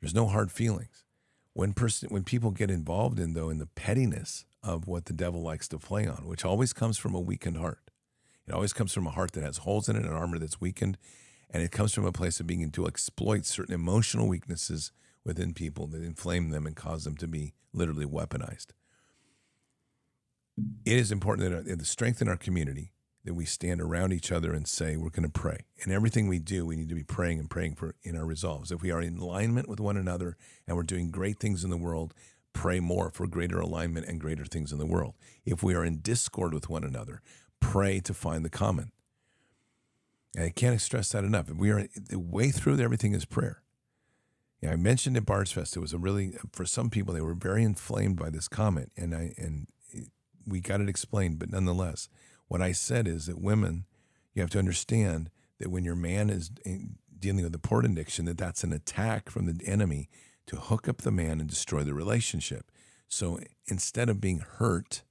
There's no hard feelings. When person, when people get involved in though in the pettiness of what the devil likes to play on, which always comes from a weakened heart, it always comes from a heart that has holes in it, an armor that's weakened, and it comes from a place of being to exploit certain emotional weaknesses within people that inflame them and cause them to be literally weaponized. It is important that uh, in the strength in our community that we stand around each other and say we're going to pray. And everything we do, we need to be praying and praying for in our resolves. If we are in alignment with one another and we're doing great things in the world, pray more for greater alignment and greater things in the world. If we are in discord with one another, pray to find the common. And I can't stress that enough. We are the way through everything is prayer. Yeah, I mentioned at Bards Fest, it was a really for some people they were very inflamed by this comment, and I and we got it explained. But nonetheless, what I said is that women, you have to understand that when your man is eh, dealing with a porn addiction, that that's an attack from the enemy to hook up the man and destroy the relationship. So instead of being hurt,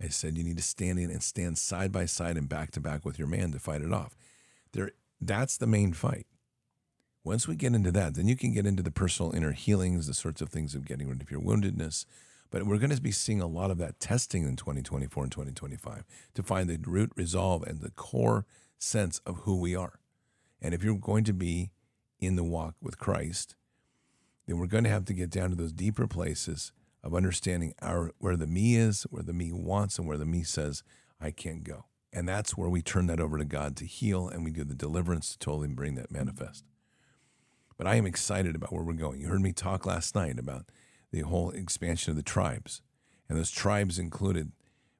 I said you need to stand in and stand side by side and back to back with your man to fight it off. There, that's the main fight. Once we get into that, then you can get into the personal inner healings, the sorts of things of getting rid of your woundedness. But we're going to be seeing a lot of that testing in 2024 and 2025 to find the root resolve and the core sense of who we are. And if you're going to be in the walk with Christ, then we're going to have to get down to those deeper places of understanding our where the me is, where the me wants, and where the me says, I can't go. And that's where we turn that over to God to heal and we do the deliverance to totally bring that manifest. But I am excited about where we're going. You heard me talk last night about the whole expansion of the tribes. And those tribes included,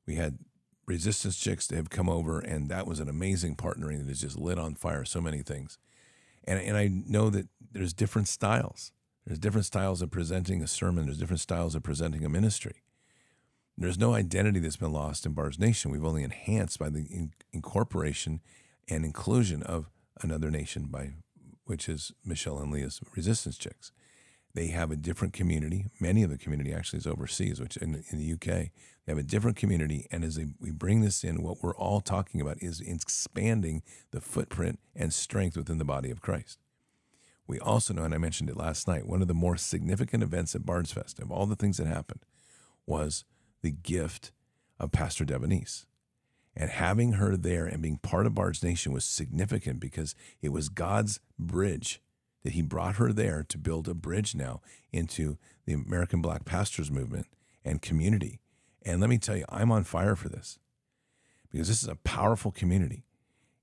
we had resistance chicks that have come over, and that was an amazing partnering that has just lit on fire so many things. And, and I know that there's different styles. There's different styles of presenting a sermon, there's different styles of presenting a ministry. There's no identity that's been lost in Bards Nation. We've only enhanced by the in- incorporation and inclusion of another nation by which is Michelle and Leah's Resistance Chicks. They have a different community. Many of the community actually is overseas, which in, in the UK, they have a different community. And as they, we bring this in, what we're all talking about is expanding the footprint and strength within the body of Christ. We also know, and I mentioned it last night, one of the more significant events at Bards Fest, of all the things that happened, was the gift of Pastor Devonese. And having her there and being part of Bards Nation was significant because it was God's bridge that He brought her there to build a bridge now into the American Black Pastors movement and community. And let me tell you, I'm on fire for this because this is a powerful community.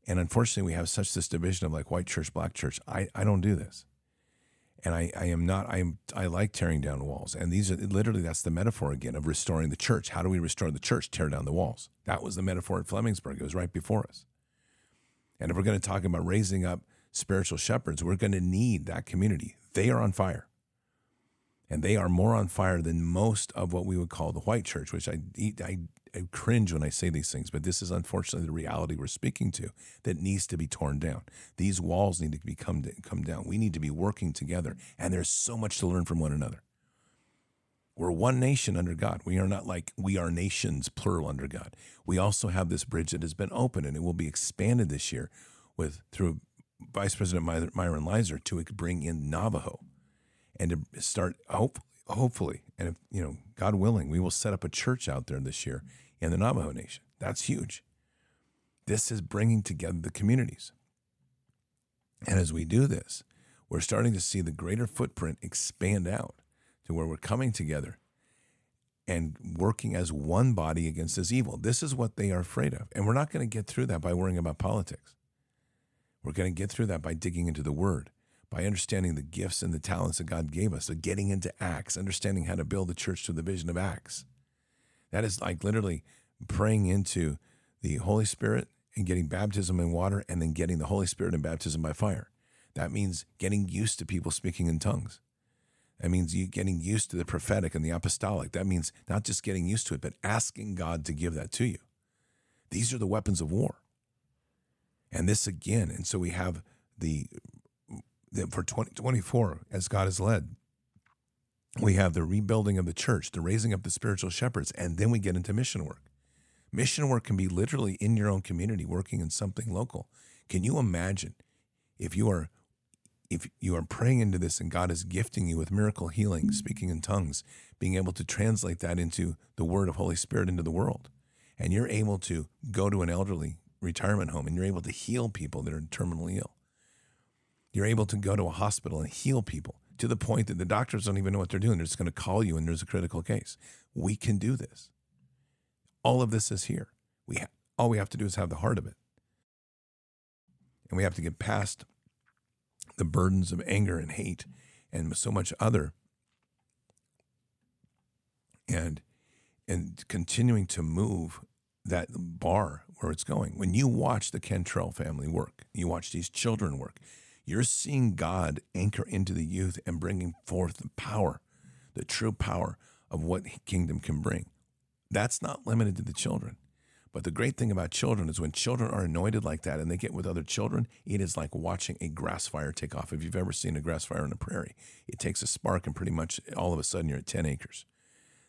And unfortunately, we have such this division of like white church, black church. I, I don't do this and I, I am not I am I like tearing down walls. And these are literally that's the metaphor again of restoring the church. How do we restore the church? Tear down the walls. That was the metaphor at Flemingsburg. It was right before us. And if we're going to talk about raising up spiritual shepherds, we're going to need that community. They are on fire. And they are more on fire than most of what we would call the white church, which I, I I cringe when I say these things, but this is unfortunately the reality we're speaking to that needs to be torn down. These walls need to be come, come down. We need to be working together, and there's so much to learn from one another. We're one nation under God. We are not like we are nations, plural, under God. We also have this bridge that has been opened, and it will be expanded this year with through Vice President Myron Lizer to bring in Navajo and to start, hopefully, hopefully, and if, you know, God willing, we will set up a church out there this year in the Navajo Nation. That's huge. This is bringing together the communities. And as we do this, we're starting to see the greater footprint expand out to where we're coming together and working as one body against this evil. This is what they are afraid of. And we're not going to get through that by worrying about politics. We're going to get through that by digging into the word, by understanding the gifts and the talents that God gave us, so getting into Acts, understanding how to build the church through the vision of Acts. That is like literally praying into the Holy Spirit and getting baptism in water and then getting the Holy Spirit and baptism by fire. That means getting used to people speaking in tongues. That means you getting used to the prophetic and the apostolic. That means not just getting used to it, but asking God to give that to you. These are the weapons of war. And this again, and so we have the, the for 2024, as God has led, we have the rebuilding of the church, the raising up the spiritual shepherds, and then we get into mission work. Mission work can be literally in your own community, working in something local. Can you imagine if you are if you are praying into this and God is gifting you with miracle healing, mm-hmm. speaking in tongues, being able to translate that into the word of Holy Spirit into the world, and you're able to go to an elderly retirement home and you're able to heal people that are terminally ill. You're able to go to a hospital and heal people to the point that the doctors don't even know what they're doing. They're just going to call you and there's a critical case. We can do this. All of this is here. We ha- all we have to do is have the heart of it. And we have to get past the burdens of anger and hate and so much other and and continuing to move that bar where it's going. When you watch the Cantrell family work, you watch these children work, you're seeing God anchor into the youth and bringing forth the power, the true power of what kingdom can bring. That's not limited to the children. But the great thing about children is when children are anointed like that and they get with other children, it is like watching a grass fire take off. If you've ever seen a grass fire in a prairie, it takes a spark and pretty much all of a sudden you're at 10 acres.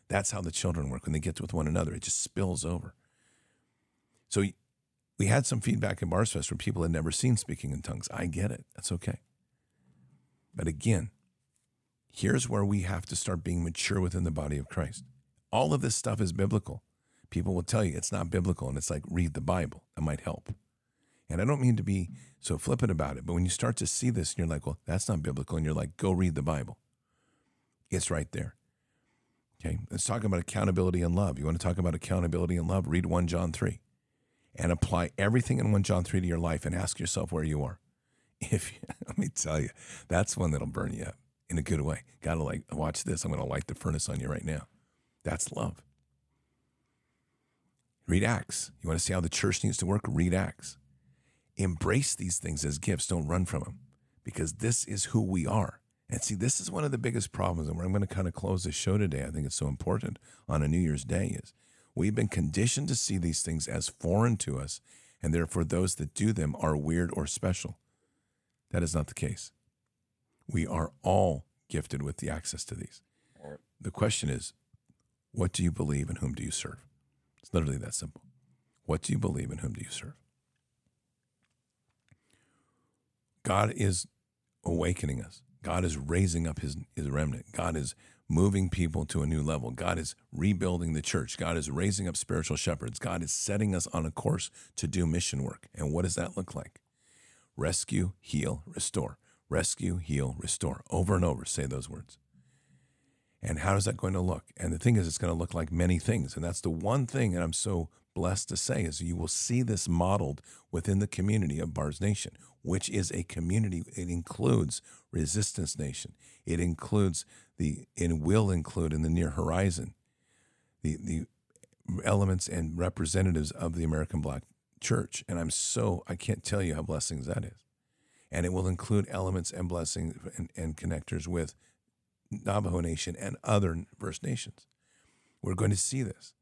That's how the children work. When they get with one another, it just spills over. So we had some feedback in Bards Fest where people had never seen speaking in tongues. I get it. That's okay. But again, here's where we have to start being mature within the body of Christ. All of this stuff is biblical. People will tell you it's not biblical, and it's like, read the Bible. That might help. And I don't mean to be so flippant about it, but when you start to see this and you're like, well, that's not biblical, and you're like, go read the Bible, it's right there. Okay, let's talk about accountability and love. You want to talk about accountability and love? Read 1 John 3 and apply everything in 1 John 3 to your life and ask yourself where you are. If you, let me tell you, that's one that'll burn you up in a good way. Gotta like watch this. I'm gonna light the furnace on you right now. That's love. Read Acts. You want to see how the church needs to work? Read Acts. Embrace these things as gifts. Don't run from them because this is who we are. And see, this is one of the biggest problems. And where I'm going to kind of close this show today, I think it's so important on a New Year's Day is we've been conditioned to see these things as foreign to us. And therefore, those that do them are weird or special. That is not the case. We are all gifted with the access to these. The question is, what do you believe and whom do you serve? It's literally that simple. What do you believe and whom do you serve? God is awakening us. God is raising up his, his remnant. God is moving people to a new level. God is rebuilding the church. God is raising up spiritual shepherds. God is setting us on a course to do mission work. And what does that look like? Rescue, heal, restore. Rescue, heal, restore. Over and over, say those words. And how is that going to look? And the thing is, it's going to look like many things. And that's the one thing that I'm so blessed to say is you will see this modeled within the community of Bards Nation, which is a community. It includes Resistance Nation. It includes the, it will include in the near horizon, the, the elements and representatives of the American Black Church. And I'm so, I can't tell you how blessings that is. And it will include elements and blessings and, and connectors with Navajo Nation and other First Nations. We're going to see this.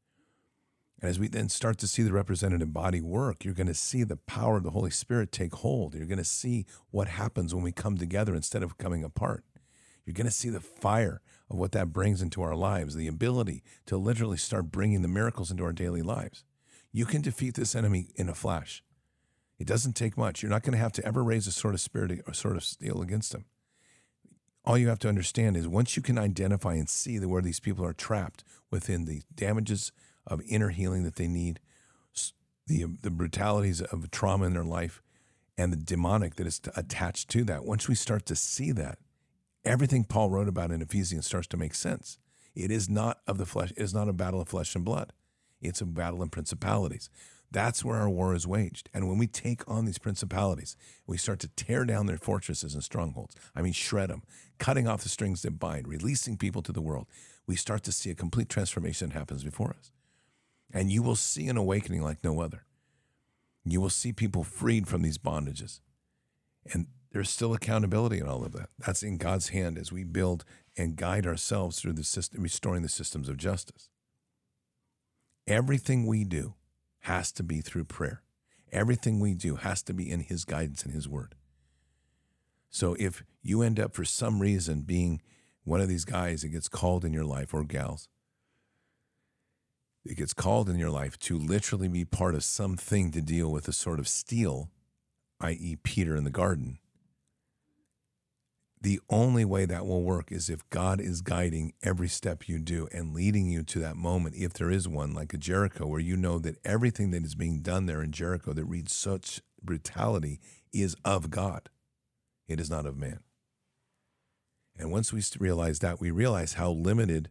And as we then start to see the representative body work, you're going to see the power of the Holy Spirit take hold. You're going to see what happens when we come together instead of coming apart. You're going to see the fire of what that brings into our lives, the ability to literally start bringing the miracles into our daily lives. You can defeat this enemy in a flash. It doesn't take much. You're not going to have to ever raise a sword of spirit or sort of steel against him all you have to understand is once you can identify and see that where these people are trapped within the damages of inner healing that they need, the the brutalities of trauma in their life, and the demonic that is attached to that. Once we start to see that, everything Paul wrote about in Ephesians starts to make sense. It is not of the flesh. It is not a battle of flesh and blood. It's a battle in principalities. That's where our war is waged. And when we take on these principalities, we start to tear down their fortresses and strongholds. I mean, shred them, cutting off the strings that bind, releasing people to the world. We start to see a complete transformation that happens before us. And you will see an awakening like no other. You will see people freed from these bondages. And there's still accountability in all of that. That's in God's hand as we build and guide ourselves through the system, restoring the systems of justice. Everything we do has to be through prayer. Everything we do has to be in His guidance and His word. So if you end up for some reason being one of these guys that gets called in your life or gals, it gets called in your life to literally be part of something to deal with a sort of steel, i.e., Peter in the garden, the only way that will work is if God is guiding every step you do and leading you to that moment, if there is one, like a Jericho, where you know that everything that is being done there in Jericho that reads such brutality is of God. It is not of man. And once we realize that, we realize how limited,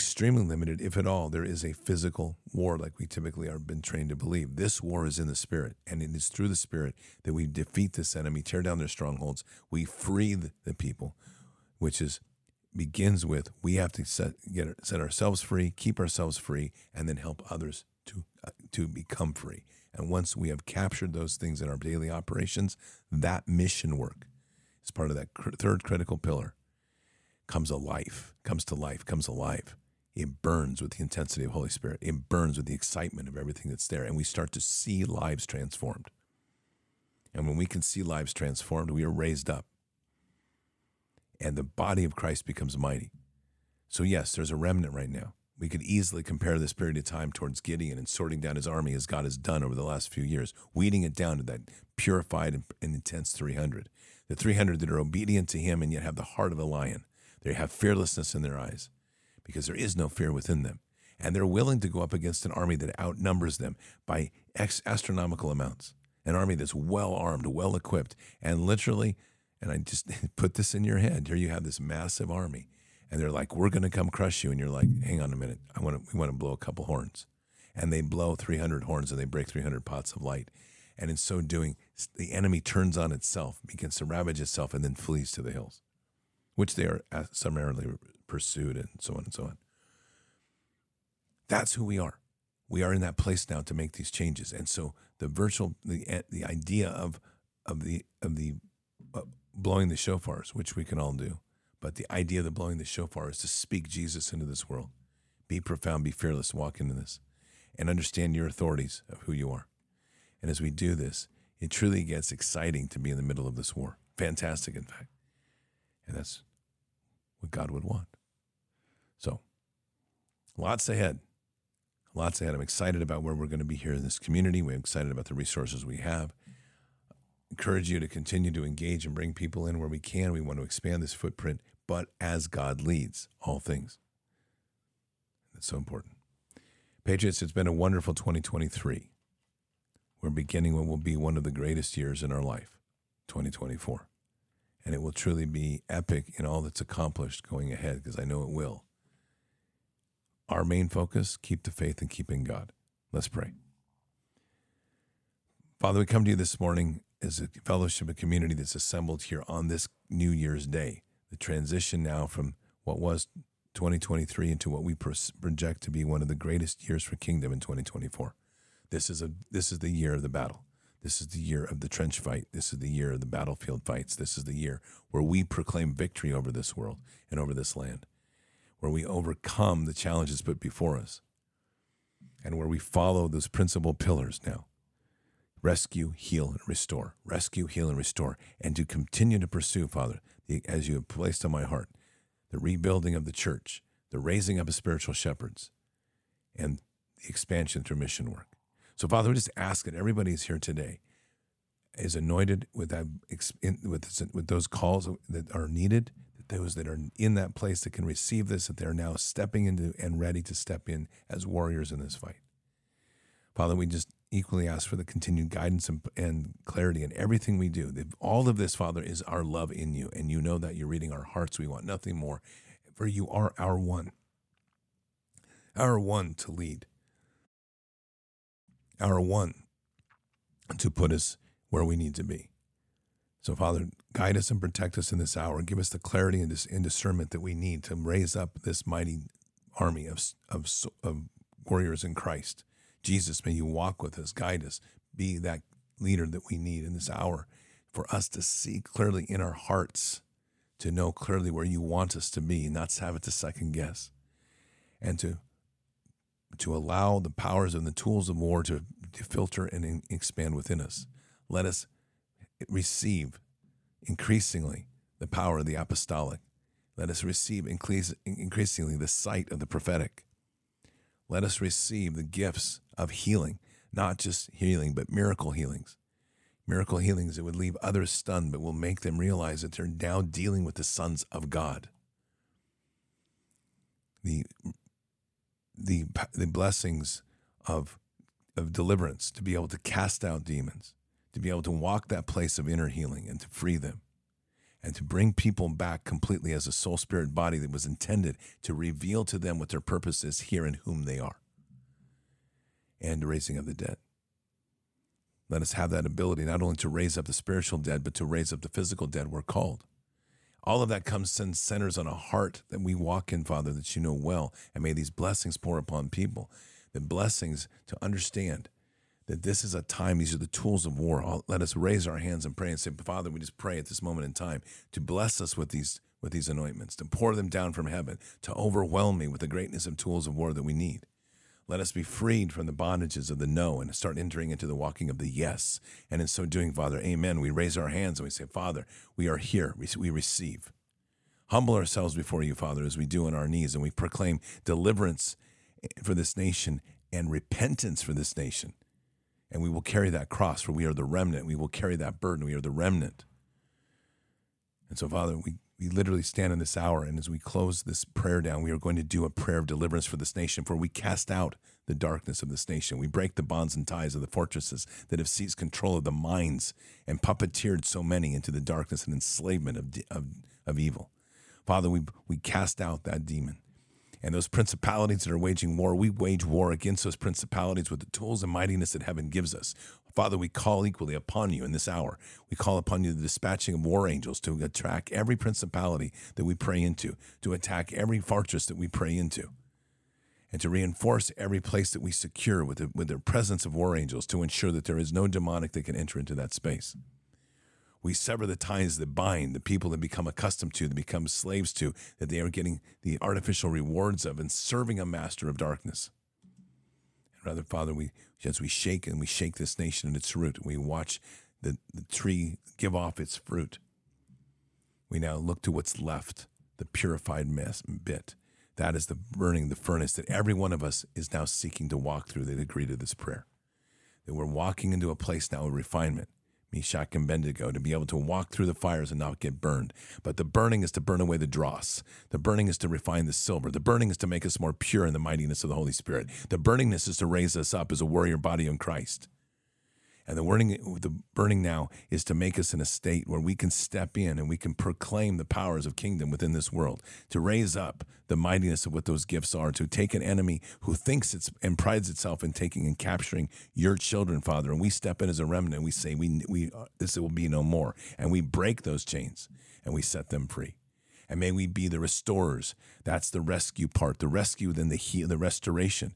extremely limited, if at all, there is a physical war like we typically are been trained to believe. This war is in the spirit, and it is through the spirit that we defeat this enemy, tear down their strongholds, we free the, people, which is begins with we have to set get set ourselves free, keep ourselves free, and then help others to uh, to become free. And once we have captured those things in our daily operations, that mission work is part of that cr- third critical pillar comes alive, comes to life, comes alive. It burns with the intensity of Holy Spirit. It burns with the excitement of everything that's there. And we start to see lives transformed. And when we can see lives transformed, we are raised up. And the body of Christ becomes mighty. So, yes, there's a remnant right now. We could easily compare this period of time towards Gideon and sorting down his army as God has done over the last few years, weeding it down to that purified and, intense 300. The 300 that are obedient to him and yet have the heart of a lion. They have fearlessness in their eyes because there is no fear within them. And they're willing to go up against an army that outnumbers them by ex- astronomical amounts. An army that's well armed, well equipped, and literally, and I just put this in your head. Here you have this massive army, and they're like, "We're going to come crush you," and you're like, "Hang on a minute, I want to, we want to blow a couple horns," and they blow 300 horns and they break 300 pots of light, and in so doing, the enemy turns on itself, begins to ravage itself, and then flees to the hills, which they are uh, summarily pursued, and so on and so on. That's who we are. We are in that place now to make these changes, and so the virtual, the the idea of of the of the uh, blowing the shofars, which we can all do, but the idea of the blowing the shofar is to speak Jesus into this world. Be profound, be fearless, walk into this, and understand your authorities of who you are. And as we do this, it truly gets exciting to be in the middle of this war. Fantastic, in fact, and that's what God would want. So, lots ahead. Lots ahead. I'm excited about where we're going to be here in this community. We're excited about the resources we have. Encourage you to continue to engage and bring people in where we can. We want to expand this footprint, but as God leads all things. That's so important. Patriots, it's been a wonderful 2023. We're beginning what will be one of the greatest years in our life, 2024. And it will truly be epic in all that's accomplished going ahead, because I know it will. Our main focus keep the faith and keep in God. Let's pray. Father, we come to you this morning as a fellowship, a community that's assembled here on this New Year's Day. The transition now from what was 2023 into what we project to be one of the greatest years for kingdom in 2024. This is a this is the year of the battle. This is the year of the trench fight. This is the year of the battlefield fights. This is the year where we proclaim victory over this world and over this land, where we overcome the challenges put before us, and where we follow those principal pillars now rescue, heal, and restore. Rescue, heal, and restore. And to continue to pursue, Father, as you have placed on my heart, the rebuilding of the church, the raising up of spiritual shepherds, and the expansion through mission work. So, Father, we just ask that everybody who's here today is anointed with that with with those calls that are needed, those that are in that place that can receive this, that they're now stepping into and ready to step in as warriors in this fight. Father, we just equally ask for the continued guidance and, and clarity in everything we do. All of this, Father, is our love in you, and you know that you're reading our hearts. We want nothing more, for you are our one, our one to lead, our one to put us where we need to be. So, Father, guide us and protect us in this hour. Give us the clarity and, discernment that we need to raise up this mighty army of, of, of warriors in Christ. Jesus, may you walk with us, guide us, be that leader that we need in this hour for us to see clearly in our hearts, to know clearly where you want us to be, not to have it to second guess, and to to allow the powers and the tools of war to, to filter and expand within us. Let us receive increasingly the power of the apostolic. Let us receive increasingly the sight of the prophetic. Let us receive the gifts of healing, not just healing, but miracle healings. Miracle healings that would leave others stunned, but will make them realize that they're now dealing with the sons of God. The, the, the blessings of, of deliverance, to be able to cast out demons, to be able to walk that place of inner healing and to free them and to bring people back completely as a soul spirit body that was intended to reveal to them what their purpose is here and whom they are. And raising of the dead. Let us have that ability not only to raise up the spiritual dead but to raise up the physical dead we're called. All of that comes and centers on a heart that we walk in father that you know well. And may these blessings pour upon people. The blessings to understand that this is a time, these are the tools of war. I'll, let us raise our hands and pray and say, Father, we just pray at this moment in time to bless us with these with these anointments, to pour them down from heaven, to overwhelm me with the greatness of tools of war that we need. Let us be freed from the bondages of the no and start entering into the walking of the yes. And in so doing, Father, amen. We raise our hands and we say, Father, we are here. We receive. Humble ourselves before you, Father, as we do on our knees, and we proclaim deliverance eh, for this nation and repentance for this nation and we will carry that cross, for we are the remnant. We will carry that burden. We are the remnant. And so, Father, we, we literally stand in this hour, and as we close this prayer down, we are going to do a prayer of deliverance for this nation, for we cast out the darkness of this nation. We break the bonds and ties of the fortresses that have seized control of the minds and puppeteered so many into the darkness and enslavement of, of, of evil. Father, we, we cast out that demon and those principalities that are waging war, we wage war against those principalities with the tools and mightiness that heaven gives us. Father, we call equally upon you in this hour. We call upon you the dispatching of war angels to attack every principality that we pray into, to attack every fortress that we pray into, and to reinforce every place that we secure with the, with the presence of war angels to ensure that there is no demonic that can enter into that space. We sever the ties that bind the people that become accustomed to, that become slaves to, that they are getting the artificial rewards of and serving a master of darkness. And rather, Father, we as we shake and we shake this nation in its root, we watch the, the tree give off its fruit. We now look to what's left, the purified mess, bit. That is the burning, the furnace that every one of us is now seeking to walk through that agree to this prayer. That we're walking into a place now of refinement Meshach and Abednego, to be able to walk through the fires and not get burned. But the burning is to burn away the dross. The burning is to refine the silver. The burning is to make us more pure in the mightiness of the Holy Spirit. The burningness is to raise us up as a warrior body in Christ. And the burning, the burning now is to make us in a state where we can step in and we can proclaim the powers of kingdom within this world, to raise up the mightiness of what those gifts are, to take an enemy who thinks it's and prides itself in taking and capturing your children, Father. And we step in as a remnant and we say, we, we, this will be no more. And we break those chains and we set them free. And may we be the restorers. That's the rescue part, the rescue, then the, he- the restoration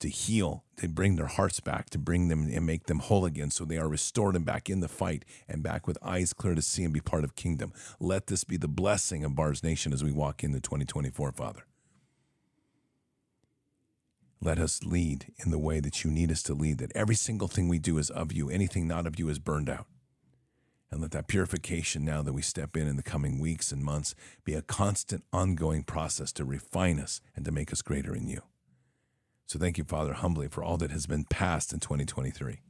to heal, to bring their hearts back, to bring them and make them whole again so they are restored and back in the fight and back with eyes clear to see and be part of kingdom. Let this be the blessing of Bards Nation as we walk into 2024, Father. Let us lead in the way that you need us to lead, that every single thing we do is of you, anything not of you is burned out. And let that purification now that we step in in the coming weeks and months be a constant, ongoing process to refine us and to make us greater in you. So thank you, Father, humbly for all that has been passed in 2023,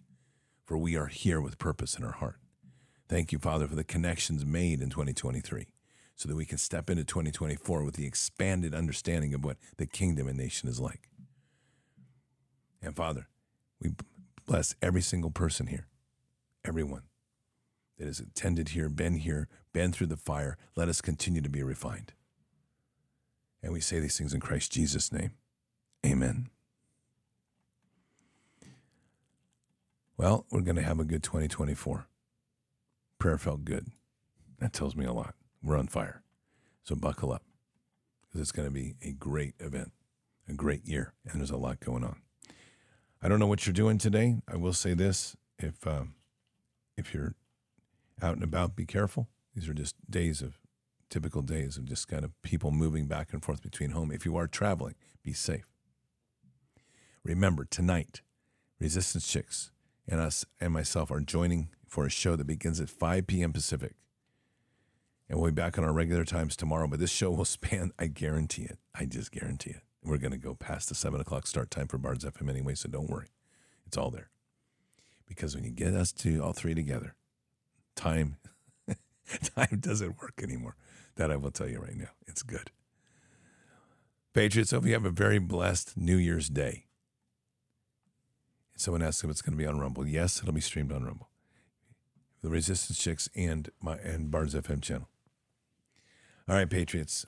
for we are here with purpose in our heart. Thank you, Father, for the connections made in 2023. so that we can step into 2024 with the expanded understanding of what the kingdom and nation is like. And Father, we bless every single person here, everyone that has attended here, been here, been through the fire. Let us continue to be refined. And we say these things in Christ Jesus' name. Amen. Well, we're going to have a good 2024. Prayer felt good. That tells me a lot. We're on fire. So buckle up because it's going to be a great event, a great year, and there's a lot going on. I don't know what you're doing today. I will say this: if um, if you're out and about, be careful. These are just days of typical days of just kind of people moving back and forth between home. If you are traveling, be safe. Remember tonight, Resistance Chicks and us and myself are joining for a show that begins at 5 p.m. Pacific. And we'll be back on our regular times tomorrow, but this show will span, I guarantee it. I just guarantee it. We're going to go past the 7 o'clock start time for Bards FM anyway, so don't worry. It's all there. Because when you get us two, all three together, time, time doesn't work anymore. That I will tell you right now. It's good. Patriots, hope you have a very blessed New Year's Day. Someone asked if it's going to be on Rumble. Yes, it'll be streamed on Rumble. The Resistance Chicks and my and Bards FM channel. All right, Patriots.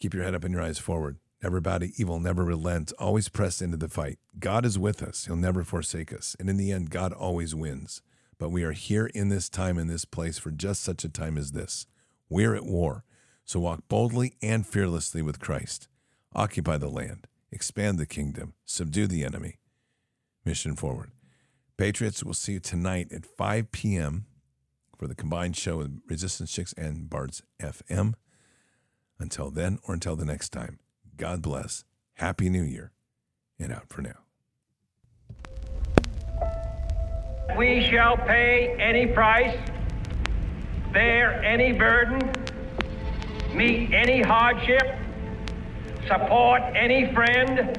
Keep your head up and your eyes forward. Never bow to evil, never relent, always press into the fight. God is with us. He'll never forsake us. And in the end, God always wins. But we are here in this time, in this place, for just such a time as this. We're at war. So walk boldly and fearlessly with Christ. Occupy the land, expand the kingdom, subdue the enemy. Mission forward. Patriots, we'll see you tonight at 5 p.m. for the combined show with Resistance Chicks and Bards FM. Until then, or until the next time, God bless, Happy New Year, and out for now. We shall pay any price, bear any burden, meet any hardship, support any friend,